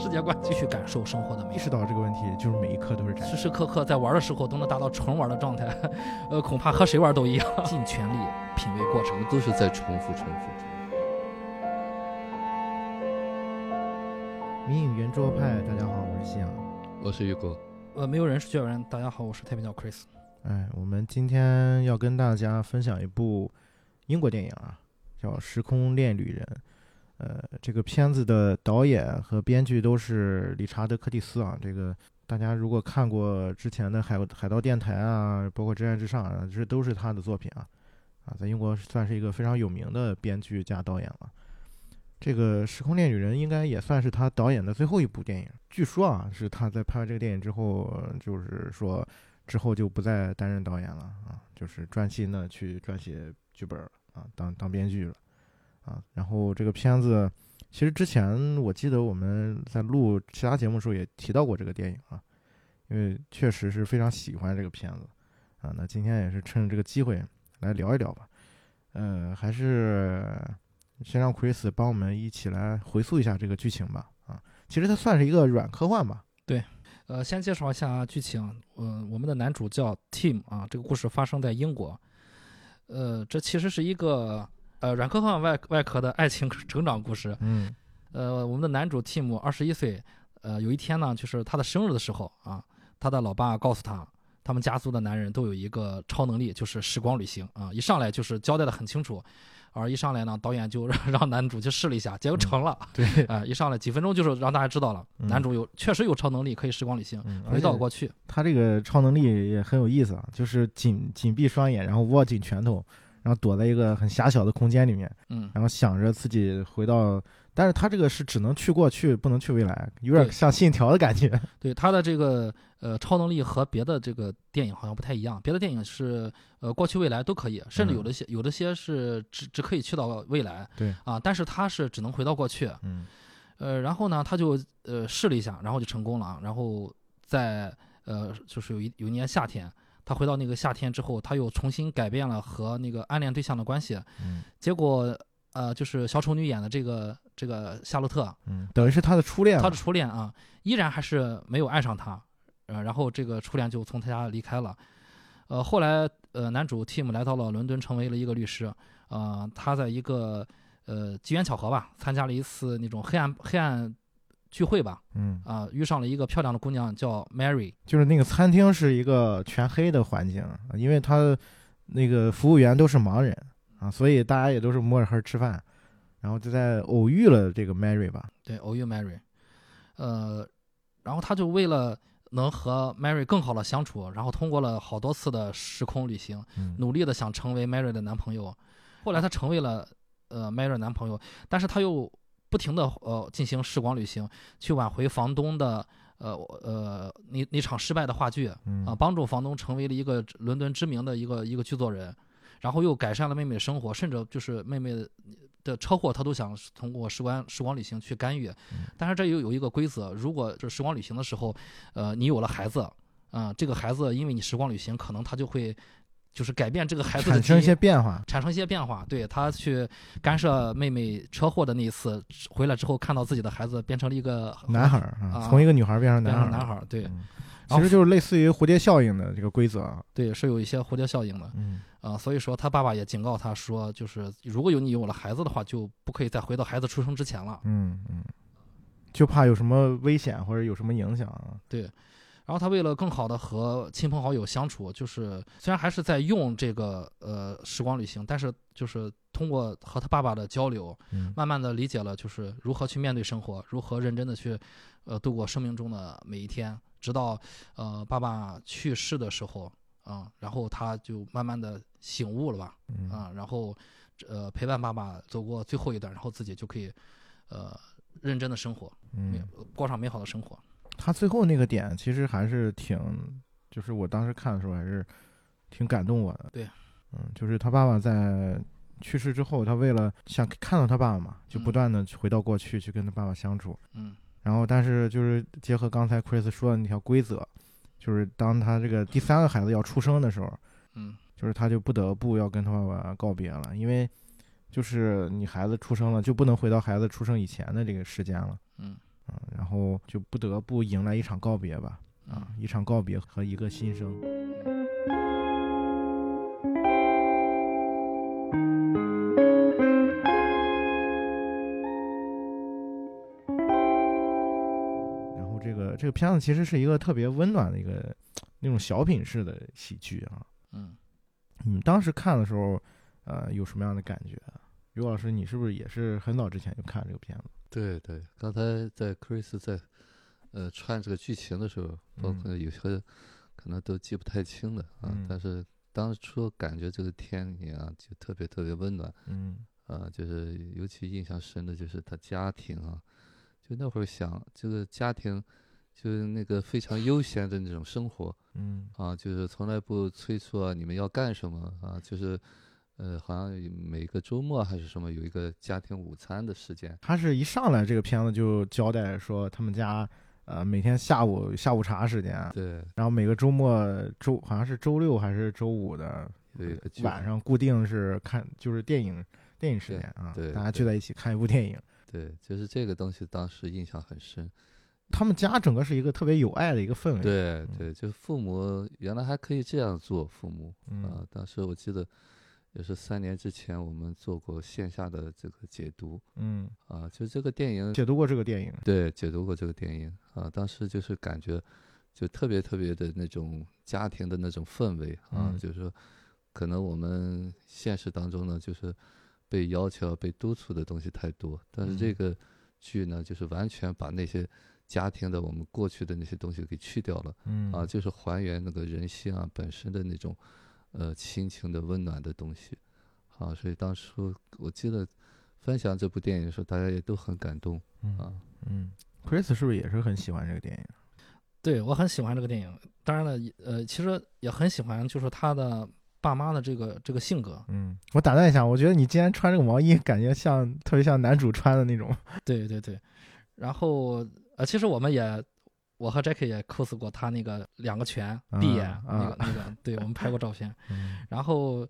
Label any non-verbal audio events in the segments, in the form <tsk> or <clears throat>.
世界观，继续感受生活的美意。识到这个问题，就是每一刻都是时时刻刻在玩的时候都能达到纯玩的状态，<laughs> 呃，恐怕和谁玩都一样，<laughs> 尽全力品味过程，都是在重复、重复、重复。迷影圆桌派，大家好，我是夕阳，我是玉哥。呃，没有人是巨人，大家好，我是太平鸟 Chris。哎，我们今天要跟大家分享一部英国电影啊，叫《时空恋旅人》。呃，这个片子的导演和编剧都是理查德·柯蒂斯啊。这个大家如果看过之前的《海海盗电台》啊，包括《真爱至上》啊，这都是他的作品啊。啊，在英国算是一个非常有名的编剧加导演了。这个《时空恋旅人》应该也算是他导演的最后一部电影。据说啊，是他在拍完这个电影之后，就是说之后就不再担任导演了啊，就是专心的去撰写剧本啊，当当编剧了。啊，然后这个片子，其实之前我记得我们在录其他节目的时候也提到过这个电影啊，因为确实是非常喜欢这个片子啊。那今天也是趁着这个机会来聊一聊吧。呃，还是先让 Chris 帮我们一起来回溯一下这个剧情吧。啊，其实它算是一个软科幻吧。对，呃，先介绍一下剧情。呃，我们的男主叫 Tim 啊，这个故事发生在英国。呃，这其实是一个。呃，软科幻外外壳的爱情成长故事。嗯，呃，我们的男主 Tim 二十一岁，呃，有一天呢，就是他的生日的时候啊，他的老爸告诉他，他们家族的男人都有一个超能力，就是时光旅行啊。一上来就是交代的很清楚，而一上来呢，导演就 <laughs> 让让男主去试了一下，结果成了。对，啊，一上来几分钟就是让大家知道了，男主有确实有超能力，可以时光旅行，回到过去。他这个超能力也很有意思啊，就是紧紧闭双眼，然后握紧拳头。然后躲在一个很狭小的空间里面，嗯，然后想着自己回到，但是他这个是只能去过去，不能去未来，有点像信条的感觉。<laughs> 对他的这个呃超能力和别的这个电影好像不太一样，别的电影是呃过去未来都可以，甚至有的些有的些是只只可以去到未来。对啊，但是他是只能回到过去。嗯，呃，然后呢，他就呃试了一下，然后就成功了。然后在呃就是有一有一年夏天。他回到那个夏天之后，他又重新改变了和那个暗恋对象的关系，嗯，结果呃，就是小丑女演的这个这个夏洛特，嗯，等于是他的初恋，他的初恋啊，依然还是没有爱上他，呃，然后这个初恋就从他家离开了，呃，后来呃，男主 Tim 来到了伦敦，成为了一个律师，呃，他在一个呃机缘巧合吧，参加了一次那种黑暗黑暗。聚会吧，嗯啊，遇上了一个漂亮的姑娘，叫 Mary。就是那个餐厅是一个全黑的环境，因为他那个服务员都是盲人啊，所以大家也都是摸着黑吃饭。然后就在偶遇了这个 Mary 吧，对，偶遇 Mary，呃，然后他就为了能和 Mary 更好的相处，然后通过了好多次的时空旅行，努力的想成为 Mary 的男朋友。后来他成为了呃 Mary 男朋友，但是他又。不停的呃进行时光旅行，去挽回房东的呃呃那那场失败的话剧啊，帮助房东成为了一个伦敦知名的一个一个剧作人，然后又改善了妹妹的生活，甚至就是妹妹的车祸，他都想通过时光时光旅行去干预，但是这又有一个规则，如果这时光旅行的时候，呃你有了孩子啊，这个孩子因为你时光旅行，可能他就会。就是改变这个孩子产生一些变化，产生一些变化。对他去干涉妹妹车祸的那一次回来之后，看到自己的孩子变成了一个男孩啊，从一个女孩变成男孩。男孩对，其实就是类似于蝴蝶效应的这个规则。对，是有一些蝴蝶效应的。嗯啊，所以说他爸爸也警告他说，就是如果有你有了孩子的话，就不可以再回到孩子出生之前了。嗯嗯，就怕有什么危险或者有什么影响。对。然后他为了更好的和亲朋好友相处，就是虽然还是在用这个呃时光旅行，但是就是通过和他爸爸的交流，慢慢的理解了就是如何去面对生活，如何认真的去呃度过生命中的每一天，直到呃爸爸去世的时候啊，然后他就慢慢的醒悟了吧，啊，然后呃陪伴爸爸走过最后一段，然后自己就可以呃认真的生活，过上美好的生活。他最后那个点其实还是挺，就是我当时看的时候还是挺感动我的。对，嗯，就是他爸爸在去世之后，他为了想看到他爸爸嘛，就不断的回到过去去跟他爸爸相处。嗯，然后但是就是结合刚才 Chris 说的那条规则，就是当他这个第三个孩子要出生的时候，嗯，就是他就不得不要跟他爸爸告别了，因为就是你孩子出生了就不能回到孩子出生以前的这个时间了。嗯。啊，然后就不得不迎来一场告别吧，啊，一场告别和一个新生。然后这个这个片子其实是一个特别温暖的一个那种小品式的喜剧啊。嗯，你们当时看的时候，呃，有什么样的感觉？于老师，你是不是也是很早之前就看这个片子？对对，刚才在 Chris 在呃串这个剧情的时候，包括有些可能都记不太清了啊，嗯。但是当初感觉这个电影啊，就特别特别温暖嗯。啊，就是尤其印象深的就是他家庭啊，就那会儿想这个家庭。就是那个非常悠闲的那种生活嗯。啊，就是从来不催促啊，你们要干什么啊，就是，呃，好像每个周末还是什么有一个家庭午餐的时间，他是一上来这个片子就交代说他们家呃每天下午下午茶时间，对，然后每个周末周好像是周六还是周五的有一个剧晚上固定是看就是电影电影时间啊，对大家聚在一起看一部电影。对，就是这个东西，当时印象很深。他们家整个是一个特别有爱的一个氛围。对对，就父母原来还可以这样做，父母嗯啊，当时我记得也是三年之前我们做过线下的这个解读嗯，啊，就这个电影，解读过这个电影。对，解读过这个电影啊，当时就是感觉就特别特别的那种家庭的那种氛围啊，嗯就是说可能我们现实当中呢，就是被要求、被督促的东西太多，但是这嗯个剧呢，就是完全把那些家庭的我们过去的那些东西给去掉了。嗯啊，就是还原那个人性啊本身的那种，呃，亲情的温暖的东西，啊，所以当初我记得分享这部电影的时候，大家也都很感动啊。嗯，Chris 是不是也是很喜欢这个电影？对我很喜欢这个电影。当然了，呃，其实也很喜欢，就是他的爸妈的这个这个性格。嗯，我打断一下，我觉得你今天穿这个毛衣，感觉像特别像男主穿的那种。对对对，然后呃，其实我们也，我和 Jackie 也 cos 过他那个两个拳闭眼、啊那个那个，对我们拍过照片。<laughs> 嗯然后，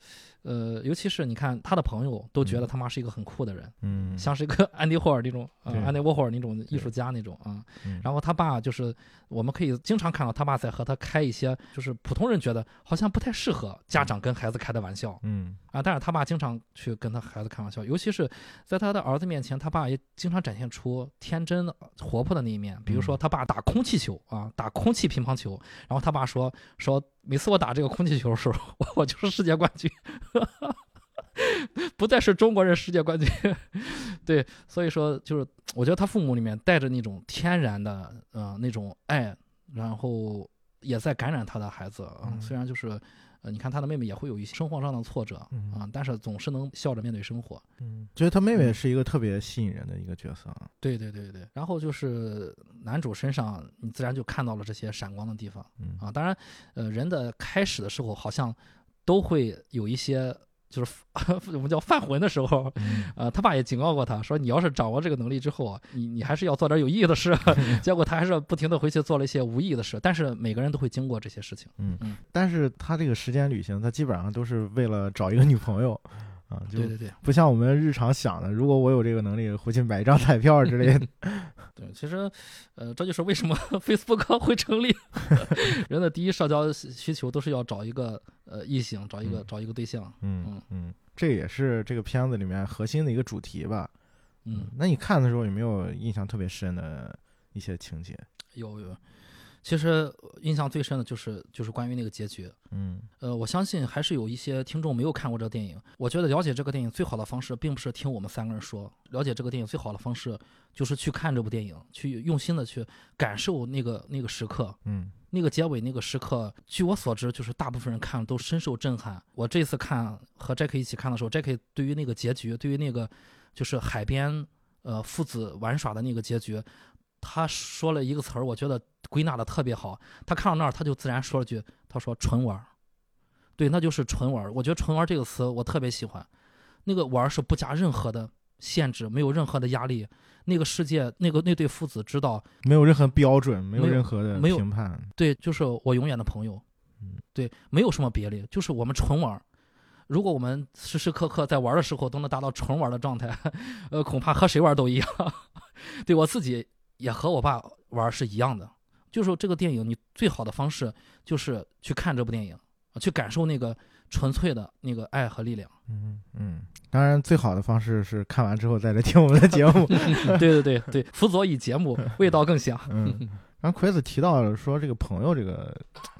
呃，尤其是你看他的朋友都觉得嗯。他妈是一个很酷的人，嗯，像是一个安迪霍尔那种呃、安迪沃霍尔那种艺术家那种啊。嗯。然后他爸就是，我们可以经常看到他爸在和他开一些就是普通人觉得好像不太适合家长跟孩子开的玩笑嗯。啊，但是他爸经常去跟他孩子开玩笑，尤其是在他的儿子面前，他爸也经常展现出天真活泼的那一面。比如说嗯。他爸打空气球啊，打空气乒乓球，然后他爸说说每次我打这个空气球的时候，我 <laughs> 我就是世界冠军。<laughs> 不再是中国人世界冠军，<laughs> 对，所以说就是我觉得他父母里面带着那种天然的呃那种爱，然后也在感染他的孩子啊、嗯。虽然就是呃你看他的妹妹也会有一些生活上的挫折啊、嗯但是总是能笑着面对生活。嗯，觉得他妹妹嗯是一个特别吸引人的一个角色啊。对对对对，然后就是男主身上你自然就看到了这些闪光的地方嗯啊。当然，呃，人的开始的时候好像都会有一些。就是 <laughs> 我们叫犯浑的时候，嗯 <laughs> 呃，他爸也警告过他说，你要是掌握这个能力之后啊，你你还是要做点有意义的事。<laughs> 结果他还是不停的回去做了一些无意义的事。但是每个人都会经过这些事情。嗯嗯，但是他这个时间旅行，他基本上都是为了找一个女朋友啊，就对对对不像我们日常想的，如果我有这个能力，回去买一张彩票之类的。<laughs> 对，其实，呃，这就是为什么 <laughs> Facebook 会成立。<laughs> 人的第一社交需求都是要找一个呃异性，找一个、嗯找一个对象。嗯嗯嗯，这也是这个片子里面核心的一个主题吧。嗯，那你看的时候有没有印象特别深的一些情节？有有。其实印象最深的就是就是关于那个结局。嗯呃，我相信还是有一些听众没有看过这个电影。我觉得了解这个电影最好的方式，并不是听我们三个人说，了解这个电影最好的方式就是去看这部电影，去用心的去感受那个那个时刻。嗯那个结尾那个时刻，据我所知，就是大部分人看了都深受震撼。我这次看和 Jack 一起看的时候，Jack 对于那个结局，对于那个就是海边呃父子玩耍的那个结局，他说了一个词儿，我觉得归纳的特别好。他看到那儿，他就自然说了句，他说纯玩儿。对，那就是纯玩儿。我觉得纯玩儿这个词我特别喜欢，那个玩儿是不加任何的限制，没有任何的压力。那个世界，那个那对父子知道，没有任何标准，没有任何的评判。对，就是我永远的朋友嗯，对，没有什么别的，就是我们纯玩儿。如果我们时时刻刻在玩的时候都能达到纯玩的状态，<laughs> 呃，恐怕和谁玩都一样。<laughs> 对我自己也和我爸玩是一样的。就是说这个电影，你最好的方式就是去看这部电影，去感受那个纯粹的那个爱和力量。嗯嗯，当然最好的方式是看完之后再来听我们的节目。<laughs> 对对对对，辅佐以节目 <laughs> 味道更香。嗯，<laughs> 然后奎子提到了说这个朋友这个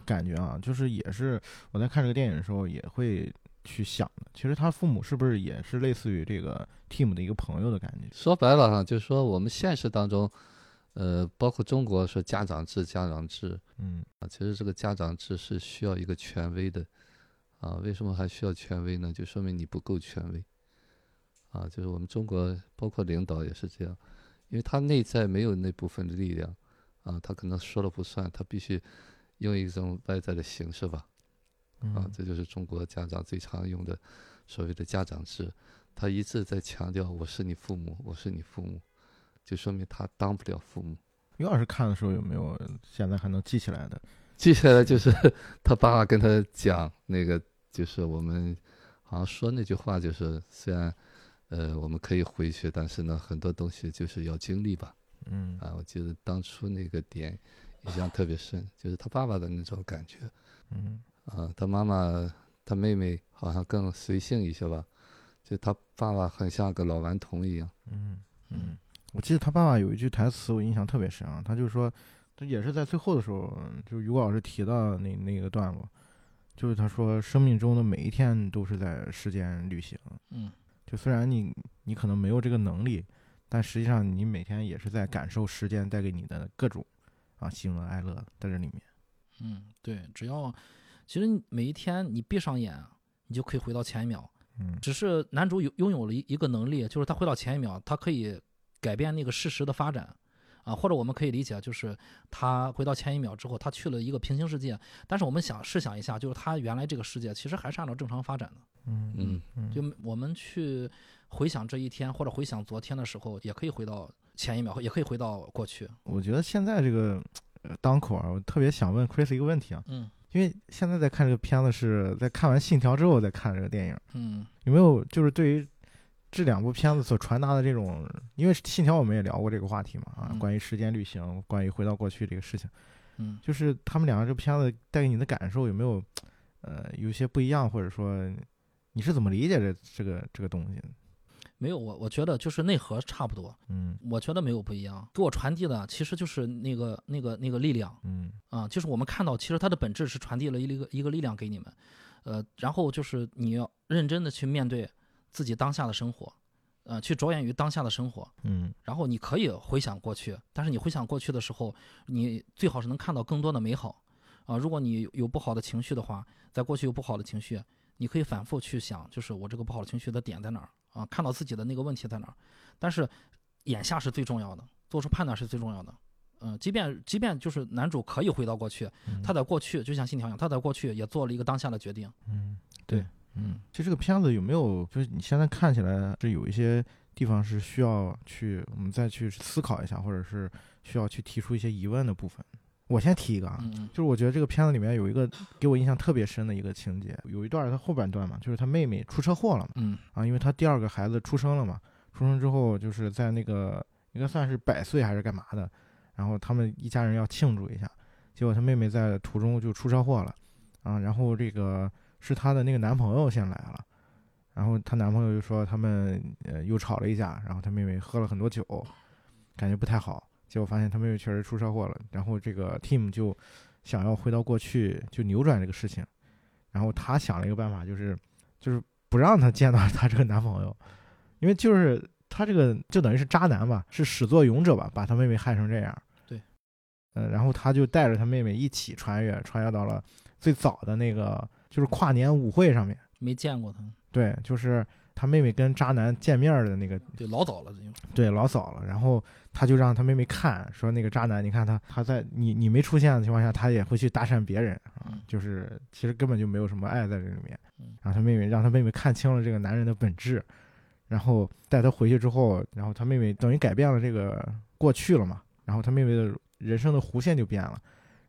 感觉啊，就是也是我在看这个电影的时候也会去想的。其实他父母是不是也是类似于这个 Team 的一个朋友的感觉？说白了哈，就是说我们现实当中。呃，包括中国说家长制，家长制，嗯啊，其实这个家长制是需要一个权威的，啊，为什么还需要权威呢？就说明你不够权威，啊，就是我们中国包括领导也是这样，因为他内在没有那部分的力量，啊，他可能说了不算，他必须用一种外在的形式吧，啊，这就是中国家长最常用的所谓的家长制，他一直在强调我是你父母，我是你父母。就说明他当不了父母。于老师看的时候有没有现在还能记起来的？记起来就是 <laughs> 他爸爸跟他讲那个，就是我们好像说那句话，就是虽然呃我们可以回去，但是呢很多东西就是要经历吧。嗯啊，我记得当初那个点印象特别深，就是他爸爸的那种感觉。嗯啊，他妈妈他妹妹好像更随性一些吧，就他爸爸很像个老顽童一样。嗯嗯。我记得他爸爸有一句台词，我印象特别深啊。他就说，他也是在最后的时候，就于果老师提到那那个段落，就是他说，生命中的每一天都是在时间旅行。嗯，就虽然你你可能没有这个能力，但实际上你每天也是在感受时间带给你的各种啊喜怒哀乐在这里面。嗯，对，只要其实每一天你闭上眼，你就可以回到前一秒。嗯，只是男主有拥有了一一个能力，就是他回到前一秒，他可以。改变那个事实的发展，啊，或者我们可以理解，就是他回到前一秒之后，他去了一个平行世界。但是我们想试想一下，就是他原来这个世界其实还是按照正常发展的。嗯嗯，就我们去回想这一天，或者回想昨天的时候，也可以回到前一秒，也可以回到过去。我觉得现在这个当口啊，我特别想问 Chris 一个问题啊，嗯，因为现在在看这个片子是在看完《信条》之后再看这个电影，嗯，有没有就是对于。这两部片子所传达的这种，因为《信条》我们也聊过这个话题嘛，啊，关于时间旅行，关于回到过去这个事情，嗯，就是他们两个这片子带给你的感受有没有，呃，有些不一样，或者说你是怎么理解这这个这个东西？没有，我我觉得就是内核差不多，嗯，我觉得没有不一样，给我传递的其实就是那个那个那个力量，嗯，啊，就是我们看到其实它的本质是传递了一个一个力量给你们，呃，然后就是你要认真的去面对。自己当下的生活，呃，去着眼于当下的生活，嗯，然后你可以回想过去，但是你回想过去的时候，你最好是能看到更多的美好，啊，如果你有不好的情绪的话，在过去有不好的情绪，你可以反复去想，就是我这个不好的情绪的点在哪儿？啊，看到自己的那个问题在哪儿，但是眼下是最重要的，做出判断是最重要的，嗯，即便即便就是男主可以回到过去，他在过去就像信条一样，他在过去也做了一个当下的决定，嗯，对。嗯，就这个片子有没有，就是你现在看起来是有一些地方是需要去我们再去思考一下，或者是需要去提出一些疑问的部分。我先提一个啊，就是我觉得这个片子里面有一个给我印象特别深的一个情节，有一段他后半段嘛，就是他妹妹出车祸了嘛，嗯啊，因为他第二个孩子出生了嘛，出生之后就是在那个应该算是百岁还是干嘛的，然后他们一家人要庆祝一下，结果他妹妹在途中就出车祸了，啊，然后这个。是她的那个男朋友先来了，然后她男朋友就说他们呃又吵了一架，然后她妹妹喝了很多酒，感觉不太好，结果发现她妹妹确实出车祸了，然后这个 Tim 就想要回到过去就扭转这个事情，然后他想了一个办法，就是就是不让她见到她这个男朋友，因为就是她这个就等于是渣男吧，是始作俑者吧，把她妹妹害成这样，对，嗯，然后他就带着他妹妹一起穿越，穿越到了最早的那个。就是跨年舞会上面没见过他，对，就是他妹妹跟渣男见面的那个，对，老早了，对，老早了。然后他就让他妹妹看，说那个渣男，你看他，他在你你没出现的情况下，他也会去搭讪别人啊，就是其实根本就没有什么爱在这里面。然后他妹妹让他妹妹看清了这个男人的本质，然后带他回去之后，然后他妹妹等于改变了这个过去了嘛，然后他妹妹的人生的弧线就变了，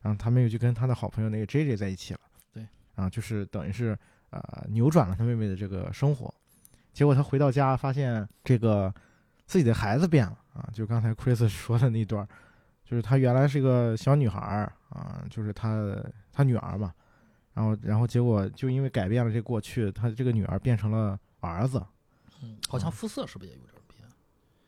然后他妹妹就跟他的好朋友那个 J J 在一起了。啊，就是等于是，呃，扭转了他妹妹的这个生活，结果他回到家发现这个自己的孩子变了啊，就刚才 Chris 说的那段，就是他原来是个小女孩儿啊，就是他他女儿嘛，然后然后结果就因为改变了这过去，他这个女儿变成了儿子，嗯，好像肤色是不是也有点变？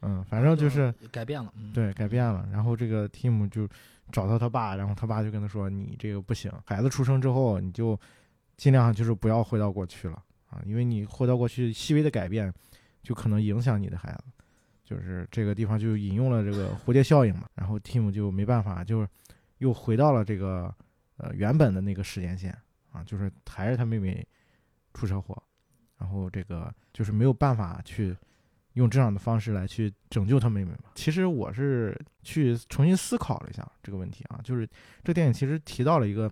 嗯，反正就是改变了，嗯，对改变了。然后这个 Tim 就找到他爸，然后他爸就跟他说：“你这个不行，孩子出生之后你就尽量就是不要回到过去了啊，因为你回到过去细微的改变就可能影响你的孩子。”就是这个地方就引用了这个蝴蝶效应嘛，<laughs> 然后 Tim 就没办法，就是又回到了这个呃原本的那个时间线啊，就是还是他妹妹出车祸，然后这个就是没有办法去用这样的方式来去拯救他妹妹嘛。其实我是去重新思考了一下这个问题啊，就是这电影其实提到了一个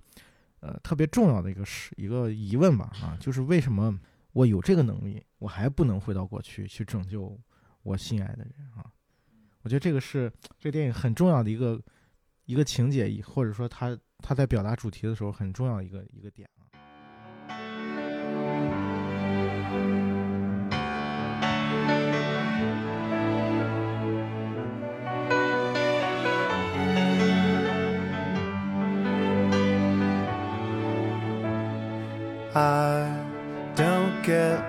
呃特别重要的一个是一个疑问吧啊，就是为什么我有这个能力，我还不能回到过去去拯救？我心爱的人啊，我觉得这个是这个电影很重要的一个一个情节，或者说他他在表达主题的时候很重要的一个一个点 I don't get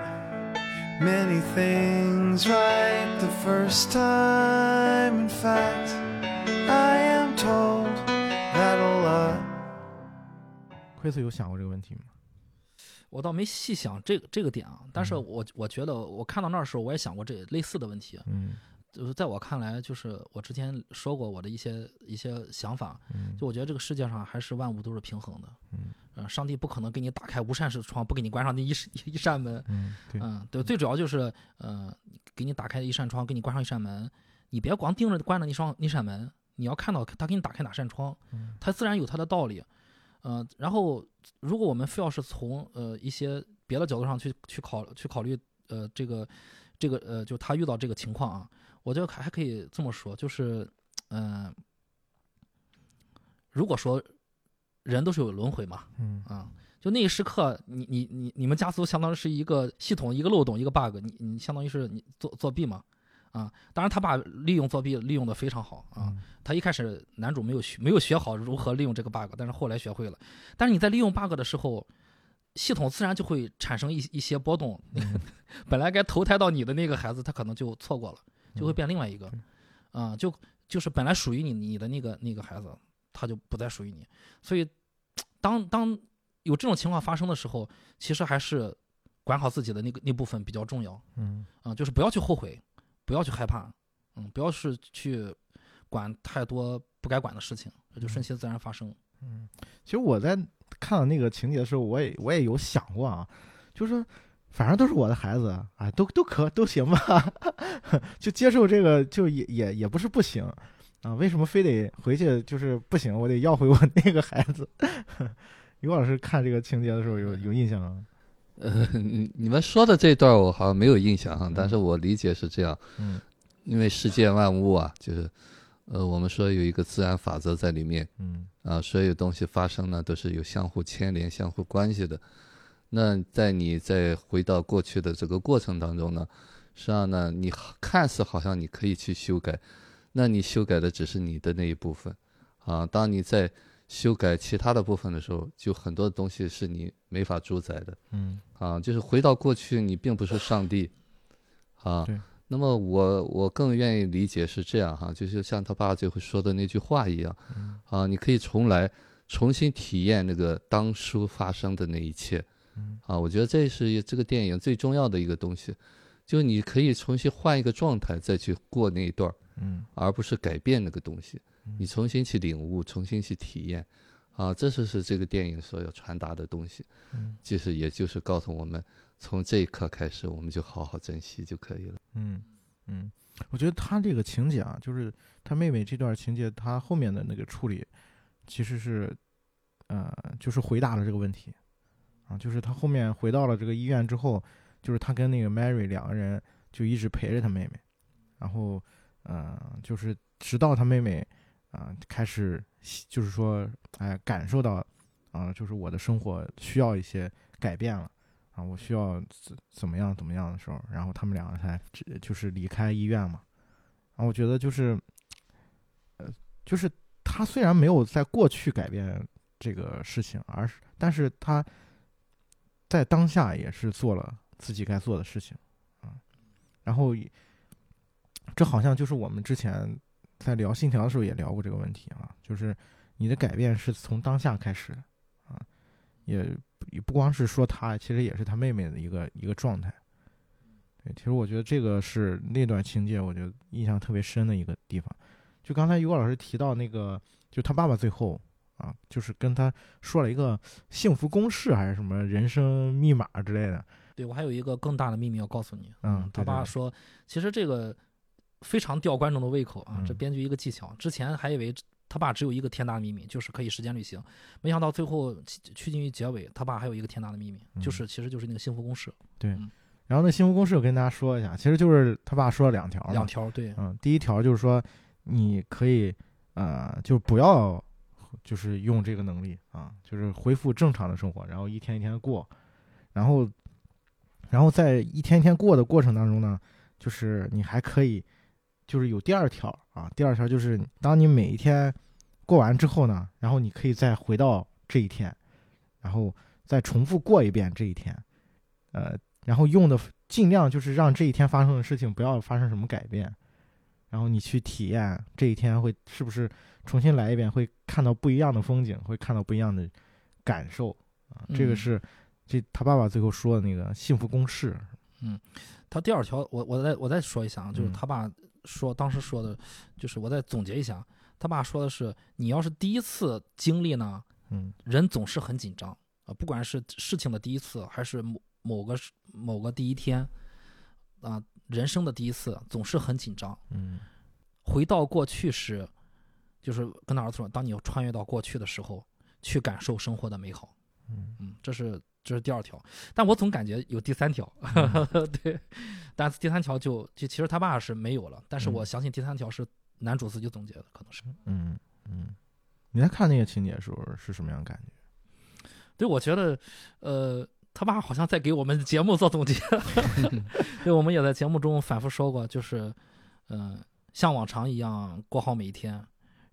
many things right the first time. In fact, I am told that a lot. 奎斯有想过这个问题吗？我倒没细想这个这个点啊，但是嗯我我觉得我看到那儿的时候，我也想过这类似的问题。嗯就是在我看来，就是我之前说过我的一些一些想法，嗯就我觉得这个世界上还是万物都是平衡的。嗯呃，上帝不可能给你打开无扇式的窗，不给你关上那一扇 <laughs> 一扇门。嗯，对，嗯，对，最主要就是呃，给你打开一扇窗，给你关上一扇门，你别光盯着关着那双那扇门，你要看到他给你打开哪扇窗，嗯它自然有他的道理。呃，然后如果我们非要是从呃一些别的角度上去去考去考虑呃这个这个呃就他遇到这个情况啊，我觉得还还可以这么说，就是嗯、呃如果说人都是有轮回嘛，嗯。啊，就那一时刻，你你你你们家族相当于是一个系统一个漏洞一个 bug，你你相当于是你作作弊嘛，啊，当然他爸利用作弊利用的非常好啊，嗯。他一开始男主没有学没有学好如何利用这个 bug，但是后来学会了，但是你在利用 bug 的时候，系统自然就会产生一一些波动，嗯。<laughs> 本来该投胎到你的那个孩子，他可能就错过了，就会变另外一个，嗯啊、就就是本来属于你你的那个那个孩子，他就不再属于你，所以当当有这种情况发生的时候，其实还是管好自己的那个那部分比较重要，嗯。啊、就是不要去后悔，不要去害怕，嗯，不要是去管太多不该管的事情，这就顺其自然发生。嗯，其实我在看到那个情节的时候，我也我也有想过啊，就是说反正都是我的孩子，啊，都都可都行吧，<laughs> 就接受这个，就也也也不是不行啊，为什么非得回去就是不行，我得要回我那个孩子？<laughs> 于老师看这个情节的时候有有印象啊？呃，<laughs> 你你们说的这段我好像没有印象哈，但是我理解是这样，嗯因为世界万物啊，就是，呃，我们说有一个自然法则在里面嗯啊，所有东西发生呢都是有相互牵连、相互关系的。那在你在回到过去的这个过程当中呢，实际上呢，你看似好像你可以去修改，那你修改的只是你的那一部分，啊，当你在修改其他的部分的时候，就很多东西是你没法主宰的。嗯啊，就是回到过去，你并不是上帝，啊对。那么我我更愿意理解是这样哈，就是像他爸最后说的那句话一样，嗯啊，你可以重来，重新体验那个当初发生的那一切，嗯啊，我觉得这是这个电影最重要的一个东西，就你可以重新换一个状态再去过那一段儿，嗯。而不是改变那个东西嗯，你重新去领悟，重新去体验，啊，这就是这个电影所要传达的东西。嗯。就是也就是告诉我们，从这一刻开始，我们就好好珍惜就可以了。嗯嗯，我觉得他这个情节啊，就是他妹妹这段情节，他后面的那个处理，其实是，呃，就是回答了这个问题，啊，就是他后面回到了这个医院之后，就是他跟那个 Mary 两个人就一直陪着他妹妹，然后，呃，就是直到他妹妹，啊、开始就是说，哎，感受到，啊、就是我的生活需要一些改变了。啊，我需要怎怎么样怎么样的时候，然后他们两个才就是离开医院嘛，然后我觉得就是，呃，就是他虽然没有在过去改变这个事情，而是但是他在当下也是做了自己该做的事情啊。然后这好像就是我们之前在聊信条的时候也聊过这个问题啊，就是你的改变是从当下开始的啊，也也不光是说他，其实也是他妹妹的一个一个状态。对，其实我觉得这个是那段情节，我觉得印象特别深的一个地方。就刚才于果老师提到那个，就他爸爸最后啊，就是跟他说了一个幸福公式还是什么人生密码之类的。对我还有一个更大的秘密要告诉你。嗯，他爸说，其实这个非常吊观众的胃口啊，这嗯编剧一个技巧。之前还以为他爸只有一个天大的秘密，就是可以时间旅行，没想到最后趋趋近于结尾，他爸还有一个天大的秘密，嗯就是其实就是那个幸福公式，对然后那幸福公式我跟大家说一下，其实就是他爸说了两条嘛。两条。对，嗯，第一条就是说，你可以呃，就不要就是用这个能力啊，就是恢复正常的生活，然后一天一天的过，然后然后在一天一天过的过程当中呢，就是你还可以就是有第二条啊，第二条就是当你每一天过完之后呢，然后你可以再回到这一天，然后再重复过一遍这一天，呃，然后用的尽量就是让这一天发生的事情不要发生什么改变，然后你去体验这一天会是不是重新来一遍，会看到不一样的风景，会看到不一样的感受啊，这个嗯。是这他爸爸最后说的那个幸福公式，嗯他第二条，我我再我再说一下啊，就是嗯。他爸说当时说的，就是我再总结一下，他爸说的是，你要是第一次经历呢，嗯人总是很紧张啊，不管是事情的第一次，还是某某个某个第一天，啊，人生的第一次，总是很紧张。嗯回到过去时，就是跟他儿子说，当你穿越到过去的时候，去感受生活的美好。嗯嗯，这是这是第二条，但我总感觉有第三条，嗯 <laughs> 对，但是第三条就就其实他爸是没有了，但是嗯我相信第三条是男主自己总结的，可能是。嗯嗯，你在看那个情节的时候是什么样的感觉？<laughs> 对，我觉得，呃，他爸好像在给我们节目做总结。<laughs> 对，我们也在节目中反复说过，就是，嗯、像往常一样过好每一天。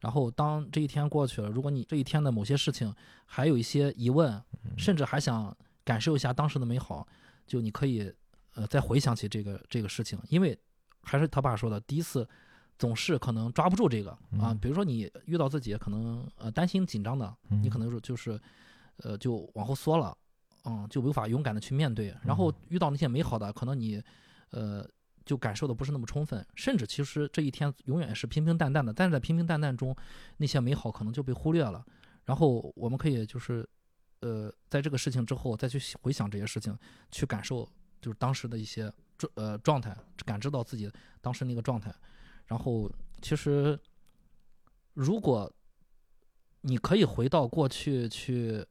然后当这一天过去了，如果你这一天的某些事情还有一些疑问，嗯甚至还想感受一下当时的美好，就你可以，呃，再回想起这个这个事情，因为还是他爸说的，第一次总是可能抓不住这个啊。嗯比如说你遇到自己可能呃担心紧张的，你嗯可能是就是，呃，就往后缩了，嗯，就无法勇敢的去面对。然后遇到那些美好的，可能你，呃，就感受的不是那么充分，甚至其实这一天永远是平平淡淡的，但是在平平淡淡中，那些美好可能就被忽略了。然后我们可以就是，呃，在这个事情之后再去回想这些事情，去感受就是当时的一些状呃状态，感知到自己当时那个状态。然后其实，如果你可以回到过去去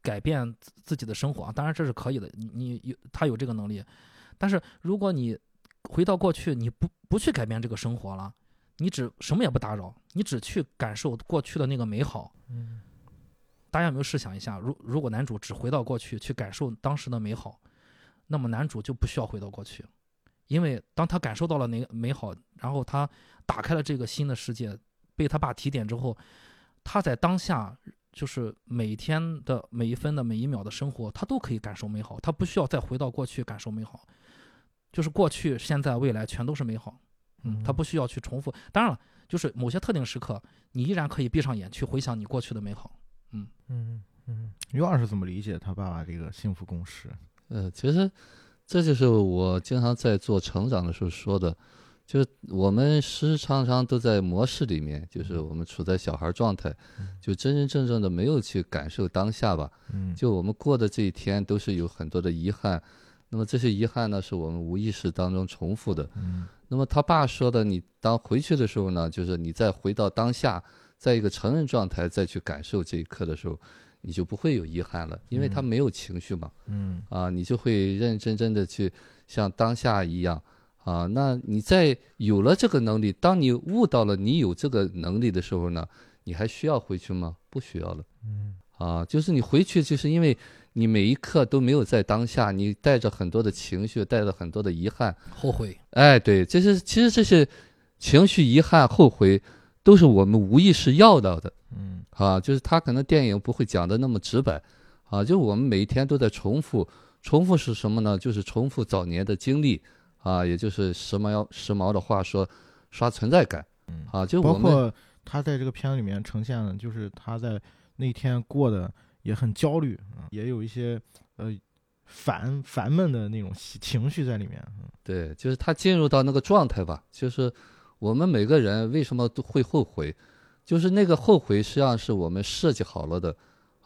改变自己的生活啊，当然这是可以的，你你有他有这个能力。但是如果你回到过去，你不不去改变这个生活了，你只什么也不打扰，你只去感受过去的那个美好。嗯大家有没有试想一下，如如果男主只回到过去去感受当时的美好，那么男主就不需要回到过去，因为当他感受到了那个美好，然后他打开了这个新的世界，被他爸提点之后，他在当下就是每天的每一分的每一秒的生活，他都可以感受美好，他不需要再回到过去感受美好，就是过去、现在、未来全都是美好，嗯，他不需要去重复。当然了，就是某些特定时刻，你依然可以闭上眼去回想你过去的美好。嗯嗯嗯，于老师怎么理解他爸爸这个幸福公式？呃，其实这就是我经常在做成长的时候说的，就是我们时时常常都在模式里面，就是我们处在小孩状态，就真真正正的没有去感受当下吧。嗯就我们过的这一天都是有很多的遗憾，那么这些遗憾呢，是我们无意识当中重复的。嗯那么他爸说的，你当回去的时候呢，就是你再回到当下，在一个成人状态再去感受这一刻的时候，你就不会有遗憾了，因为他嗯没有情绪嘛。嗯啊，你就会认认真真的去像当下一样啊。那你在有了这个能力，当你悟到了你有这个能力的时候呢，你还需要回去吗？不需要了嗯啊。就是你回去，就是因为你每一刻都没有在当下，你带着很多的情绪，带着很多的遗憾。后悔，哎，对，这是其实这些情绪、遗憾、后悔，都是我们无意识要到的嗯啊。就是他可能电影不会讲的那么直白啊，就我们每一天都在重复，重复是什么呢？就是重复早年的经历啊，也就是时髦时髦的话说，刷存在感嗯，啊。就我们包括他在这个片子里面呈现的，就是他在那天过得也很焦虑，嗯也有一些呃烦烦闷的那种情情绪在里面。嗯对，就是他进入到那个状态吧，就是我们每个人为什么都会后悔，就是那个后悔实际上是我们设计好了的，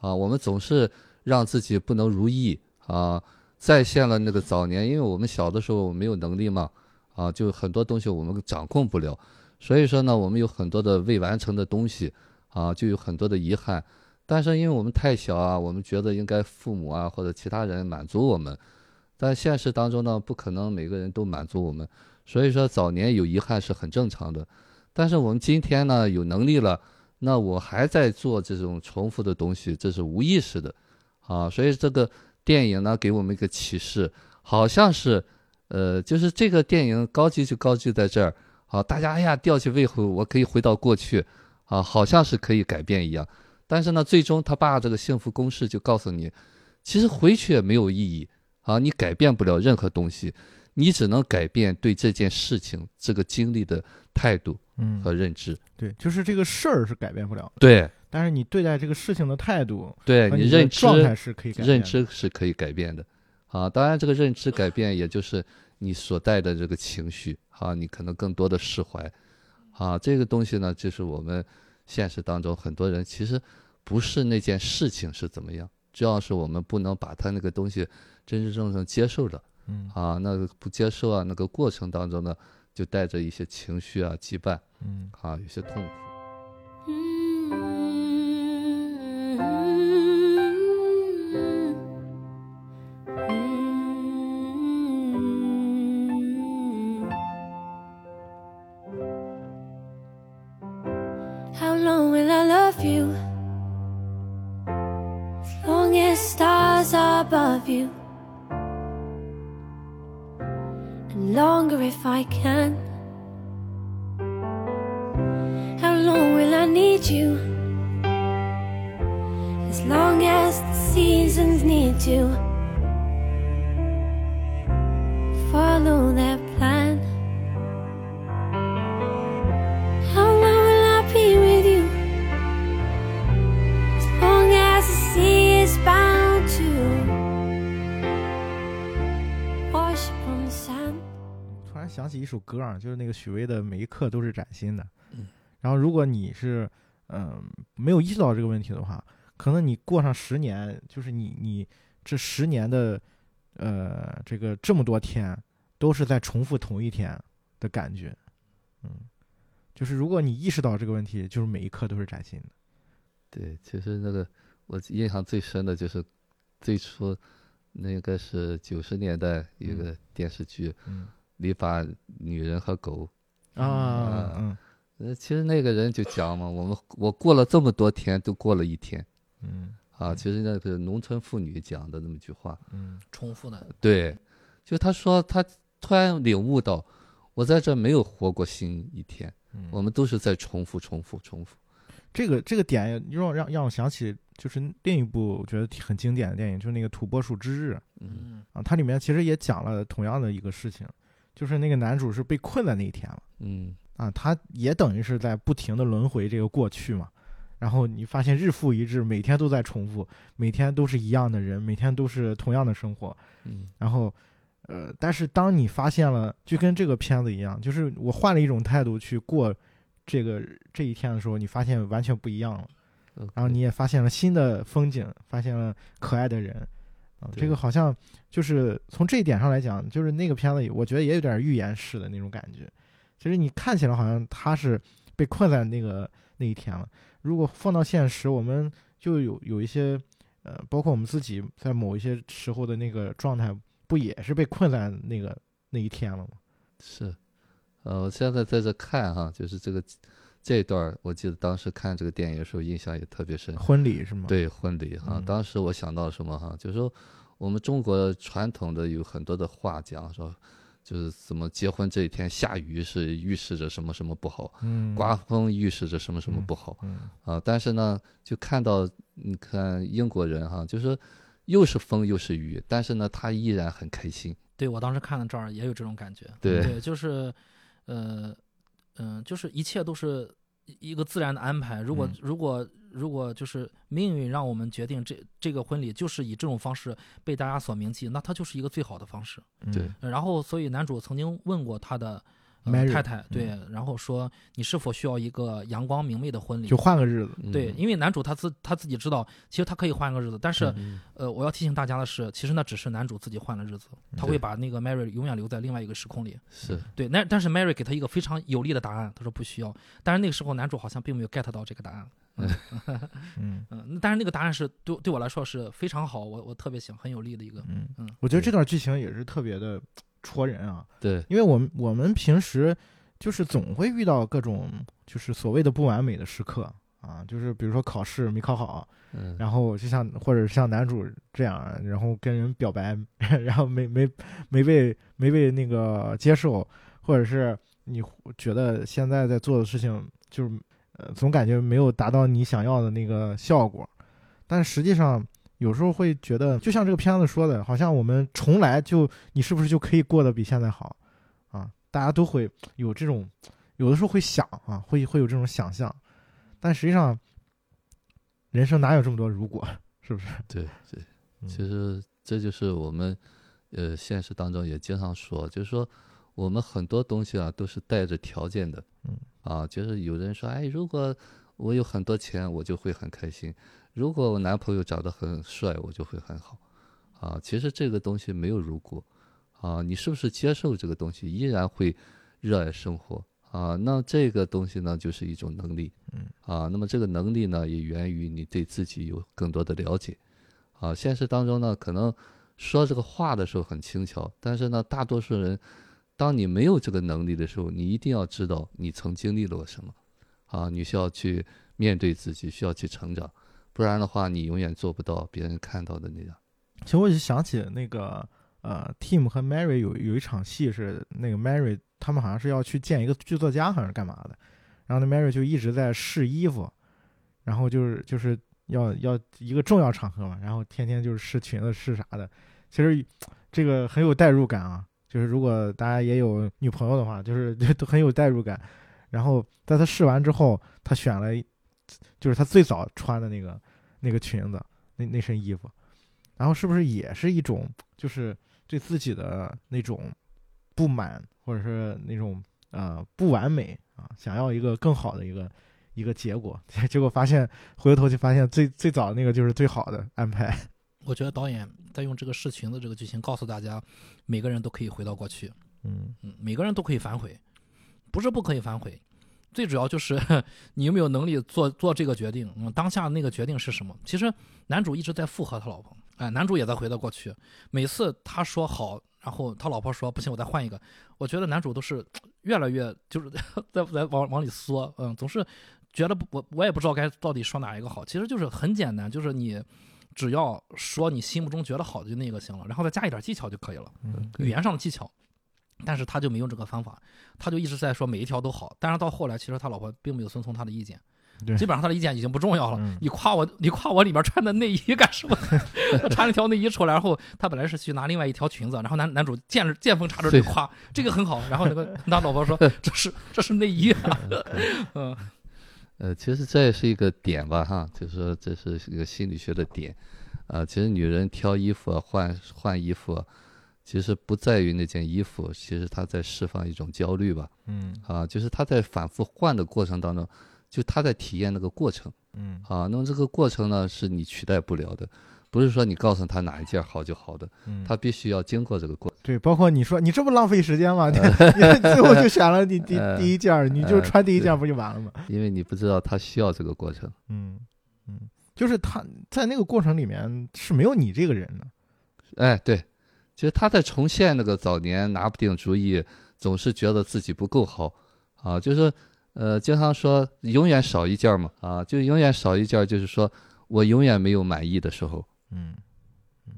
啊，我们总是让自己不能如意。啊，再现了那个早年，因为我们小的时候没有能力嘛，啊，就很多东西我们掌控不了，所以说呢，我们有很多的未完成的东西，啊，就有很多的遗憾，但是因为我们太小啊，我们觉得应该父母啊或者其他人满足我们。但现实当中呢，不可能每个人都满足我们，所以说早年有遗憾是很正常的。但是我们今天呢，有能力了，那我还在做这种重复的东西，这是无意识的，啊，所以这个电影呢，给我们一个启示，好像是，呃，就是这个电影高级就高级在这儿，啊，大家哎呀吊起胃口，我可以回到过去，啊，好像是可以改变一样。但是呢，最终他把这个幸福公式就告诉你，其实回去也没有意义。啊，你改变不了任何东西，你只能改变对这件事情、这个经历的态度嗯，和认知。对，就是这个事儿是改变不了的，对，但是你对待这个事情的态度对你认知、状态是可以改变的。认知是可以改变的。啊，当然这个认知改变，也就是你所带的这个情绪啊，你可能更多的释怀。啊，这个东西呢，就是我们现实当中很多人其实不是那件事情是怎么样，主要是我们不能把他那个东西真真正正接受了。嗯。啊，那个不接受啊，那个过程当中呢，就带着一些情绪啊羁绊嗯。啊，有些痛苦。How long longer if I can. How long will I need you? As long as the seasons need to. Follow their 一首歌啊，就是那个许巍的《每一刻都是崭新的》。嗯然后如果你是嗯、没有意识到这个问题的话，可能你过上十年，就是你你这十年的呃这个这么多天都是在重复同一天的感觉。嗯，就是如果你意识到这个问题，就是每一刻都是崭新的。对，其实那个我印象最深的就是最初那个是九十年代一嗯个电视剧《嗯理发女人和狗》。啊嗯。呃，其实那个人就讲嘛，我们我过了这么多天，都过了一天。嗯。啊。其实那个农村妇女讲的那么句话，嗯。重复的，对，就他说他突然领悟到，我在这没有活过新一天，嗯，我们都是在重复、重复、重复。这个这个点让让让我想起就是另一部我觉得挺很经典的电影，就是那个《土拨鼠之日》。嗯嗯。啊，它里面其实也讲了同样的一个事情，就是那个男主是被困在那一天了嗯啊，他也等于是在不停的轮回这个过去嘛。然后你发现日复一日，每天都在重复，每天都是一样的人，每天都是同样的生活。嗯然后，呃，但是当你发现了，就跟这个片子一样，就是我换了一种态度去过这个这一天的时候，你发现完全不一样了。嗯，然后你也发现了新的风景，发现了可爱的人，啊，这个好像就是从这一点上来讲，就是那个片子，我觉得也有点预言式的那种感觉。其实你看起来好像他是被困在那个那一天了。如果放到现实，我们就有有一些，呃，包括我们自己在某一些时候的那个状态，不也是被困在那个那一天了吗？是，呃，我现在在这看哈，就是这个这一段儿，我记得当时看这个电影的时候，印象也特别深。婚礼是吗？，对婚礼哈，嗯当时我想到什么哈，就是说我们中国传统的有很多的话讲说，就是怎么结婚这一天下雨是预示着什么什么不好，嗯，刮风预示着什么什么不好嗯啊。但是呢，就看到你看英国人哈，就是说又是风又是雨，但是呢，他依然很开心。对我当时看到这儿也有这种感觉。对对，就是，呃，嗯、就是一切都是一个自然的安排。如果、嗯如果如果就是命运让我们决定这这个婚礼就是以这种方式被大家所铭记，那它就是一个最好的方式。嗯对呃然后，所以男主曾经问过他的、太太，对，然后说你是否需要一个阳光明媚的婚礼？就换个日子，对，嗯因为男主他自他自己知道，其实他可以换个日子，但是嗯呃，我要提醒大家的是，其实那只是男主自己换了日子，他会把那个 Mary 永远留在另外一个时空里。是对，那但是 Mary 给他一个非常有力的答案，他说不需要。但是那个时候男主好像并没有 get 到这个答案。嗯 <laughs> <laughs> 嗯，但是那个答案是对对我来说是非常好，我我特别喜欢，很有力的一个。嗯嗯我觉得这段剧情也是特别的戳人啊，对，因为我们我们平时就是总会遇到各种就是所谓的不完美的时刻啊，就是比如说考试没考好，嗯，然后就像或者像男主这样，然后跟人表白，<laughs> 然后没没没被没被那个接受，或者是你觉得现在在做的事情就是呃总感觉没有达到你想要的那个效果，但实际上有时候会觉得，就像这个片子说的，好像我们重来就你是不是就可以过得比现在好？啊？大家都会有这种，有的时候会想啊，会会有这种想象，但实际上人生哪有这么多如果，<laughs> 是不是？对对，嗯。其实这就是我们呃现实当中也经常说，就是说我们很多东西啊都是带着条件的，嗯。啊，就是有人说，哎，如果我有很多钱，我就会很开心；如果我男朋友长得很帅，我就会很好。啊，其实这个东西没有如果，啊，你是不是接受这个东西，依然会热爱生活啊？那这个东西呢，就是一种能力，嗯，啊，那么这个能力呢，也源于你对自己有更多的了解，啊，现实当中呢，可能说这个话的时候很轻巧，但是呢，大多数人，当你没有这个能力的时候，你一定要知道你曾经历了什么，啊，你需要去面对自己，需要去成长，不然的话，你永远做不到别人看到的那样。其实我就想起那个呃，Tim 和 Mary 有有一场戏是那个 Mary 他们好像是要去见一个剧作家，好像是干嘛的，然后那 Mary 就一直在试衣服，然后就是就是要要一个重要场合嘛，然后天天就是试裙子试啥的，其实这个很有代入感啊，就是如果大家也有女朋友的话，就是就 <laughs> 都很有代入感。然后在他试完之后，他选了就是他最早穿的那个那个裙子，那那身衣服。然后是不是也是一种就是对自己的那种不满，或者是那种呃不完美啊，想要一个更好的一个一个结果，<laughs> 结果发现回头就发现最最早那个就是最好的安排。<laughs> 我觉得导演在用这个试裙子这个剧情告诉大家，每个人都可以回到过去，嗯嗯，每个人都可以反悔，不是不可以反悔，最主要就是 <laughs> 你有没有能力做做这个决定。嗯，当下那个决定是什么？其实男主一直在附和他老婆，哎，男主也在回到过去。每次他说好，然后他老婆说不行，我再换一个。我觉得男主都是 <tsk> 越来越就是 <laughs> 在在往往里缩，嗯，总是觉得不我我也不知道该到底说哪一个好。其实就是很简单，就是你只要说你心目中觉得好的就那个行了，然后再加一点技巧就可以了。嗯语言上的技巧，但是他就没用这个方法，他就一直在说每一条都好，但是到后来其实他老婆并没有遵从他的意见，基本上他的意见已经不重要了。嗯你夸我，你夸我里面穿的内衣干什么？他 <laughs> 穿了条内衣出来，然后他本来是去拿另外一条裙子，然后男男主见着见缝插针就夸这个很好，然后那个 <laughs> 他老婆说这是这是内衣啊，<laughs> 嗯呃，其实这也是一个点吧，哈，就是说这是一个心理学的点，啊、其实女人挑衣服啊、换换衣服啊，其实不在于那件衣服，其实他在释放一种焦虑吧，嗯啊，就是他在反复换的过程当中，就他在体验那个过程，嗯啊，那么这个过程呢是你取代不了的，不是说你告诉他哪一件好就好的，嗯，他必须要经过这个过程。对，包括你说你这不浪费时间吗？你你 <laughs> 最后就选了你 <laughs> 第呃第一件儿，你就呃穿第一件不就完了吗？因为你不知道他需要这个过程。嗯嗯，就是他在那个过程里面是没有你这个人的。哎，对，其实他在重现那个早年拿不定主意，总是觉得自己不够好啊，就是呃，经常说永远少一件嘛啊，就永远少一件，就是说我永远没有满意的时候。嗯嗯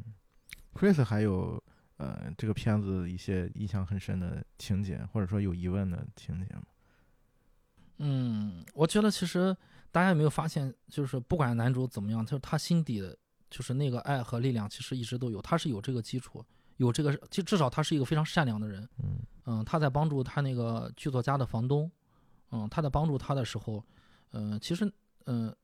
，Chris 还有呃这个片子一些印象很深的情节，或者说有疑问的情节吗？嗯，我觉得其实大家有没有发现，就是不管男主怎么样，就是他心底的，就是那个爱和力量，其实一直都有，他是有这个基础，有这个，就至少他是一个非常善良的人。嗯嗯，他在帮助他那个剧作家的房东，嗯，他在帮助他的时候，嗯、其实，嗯、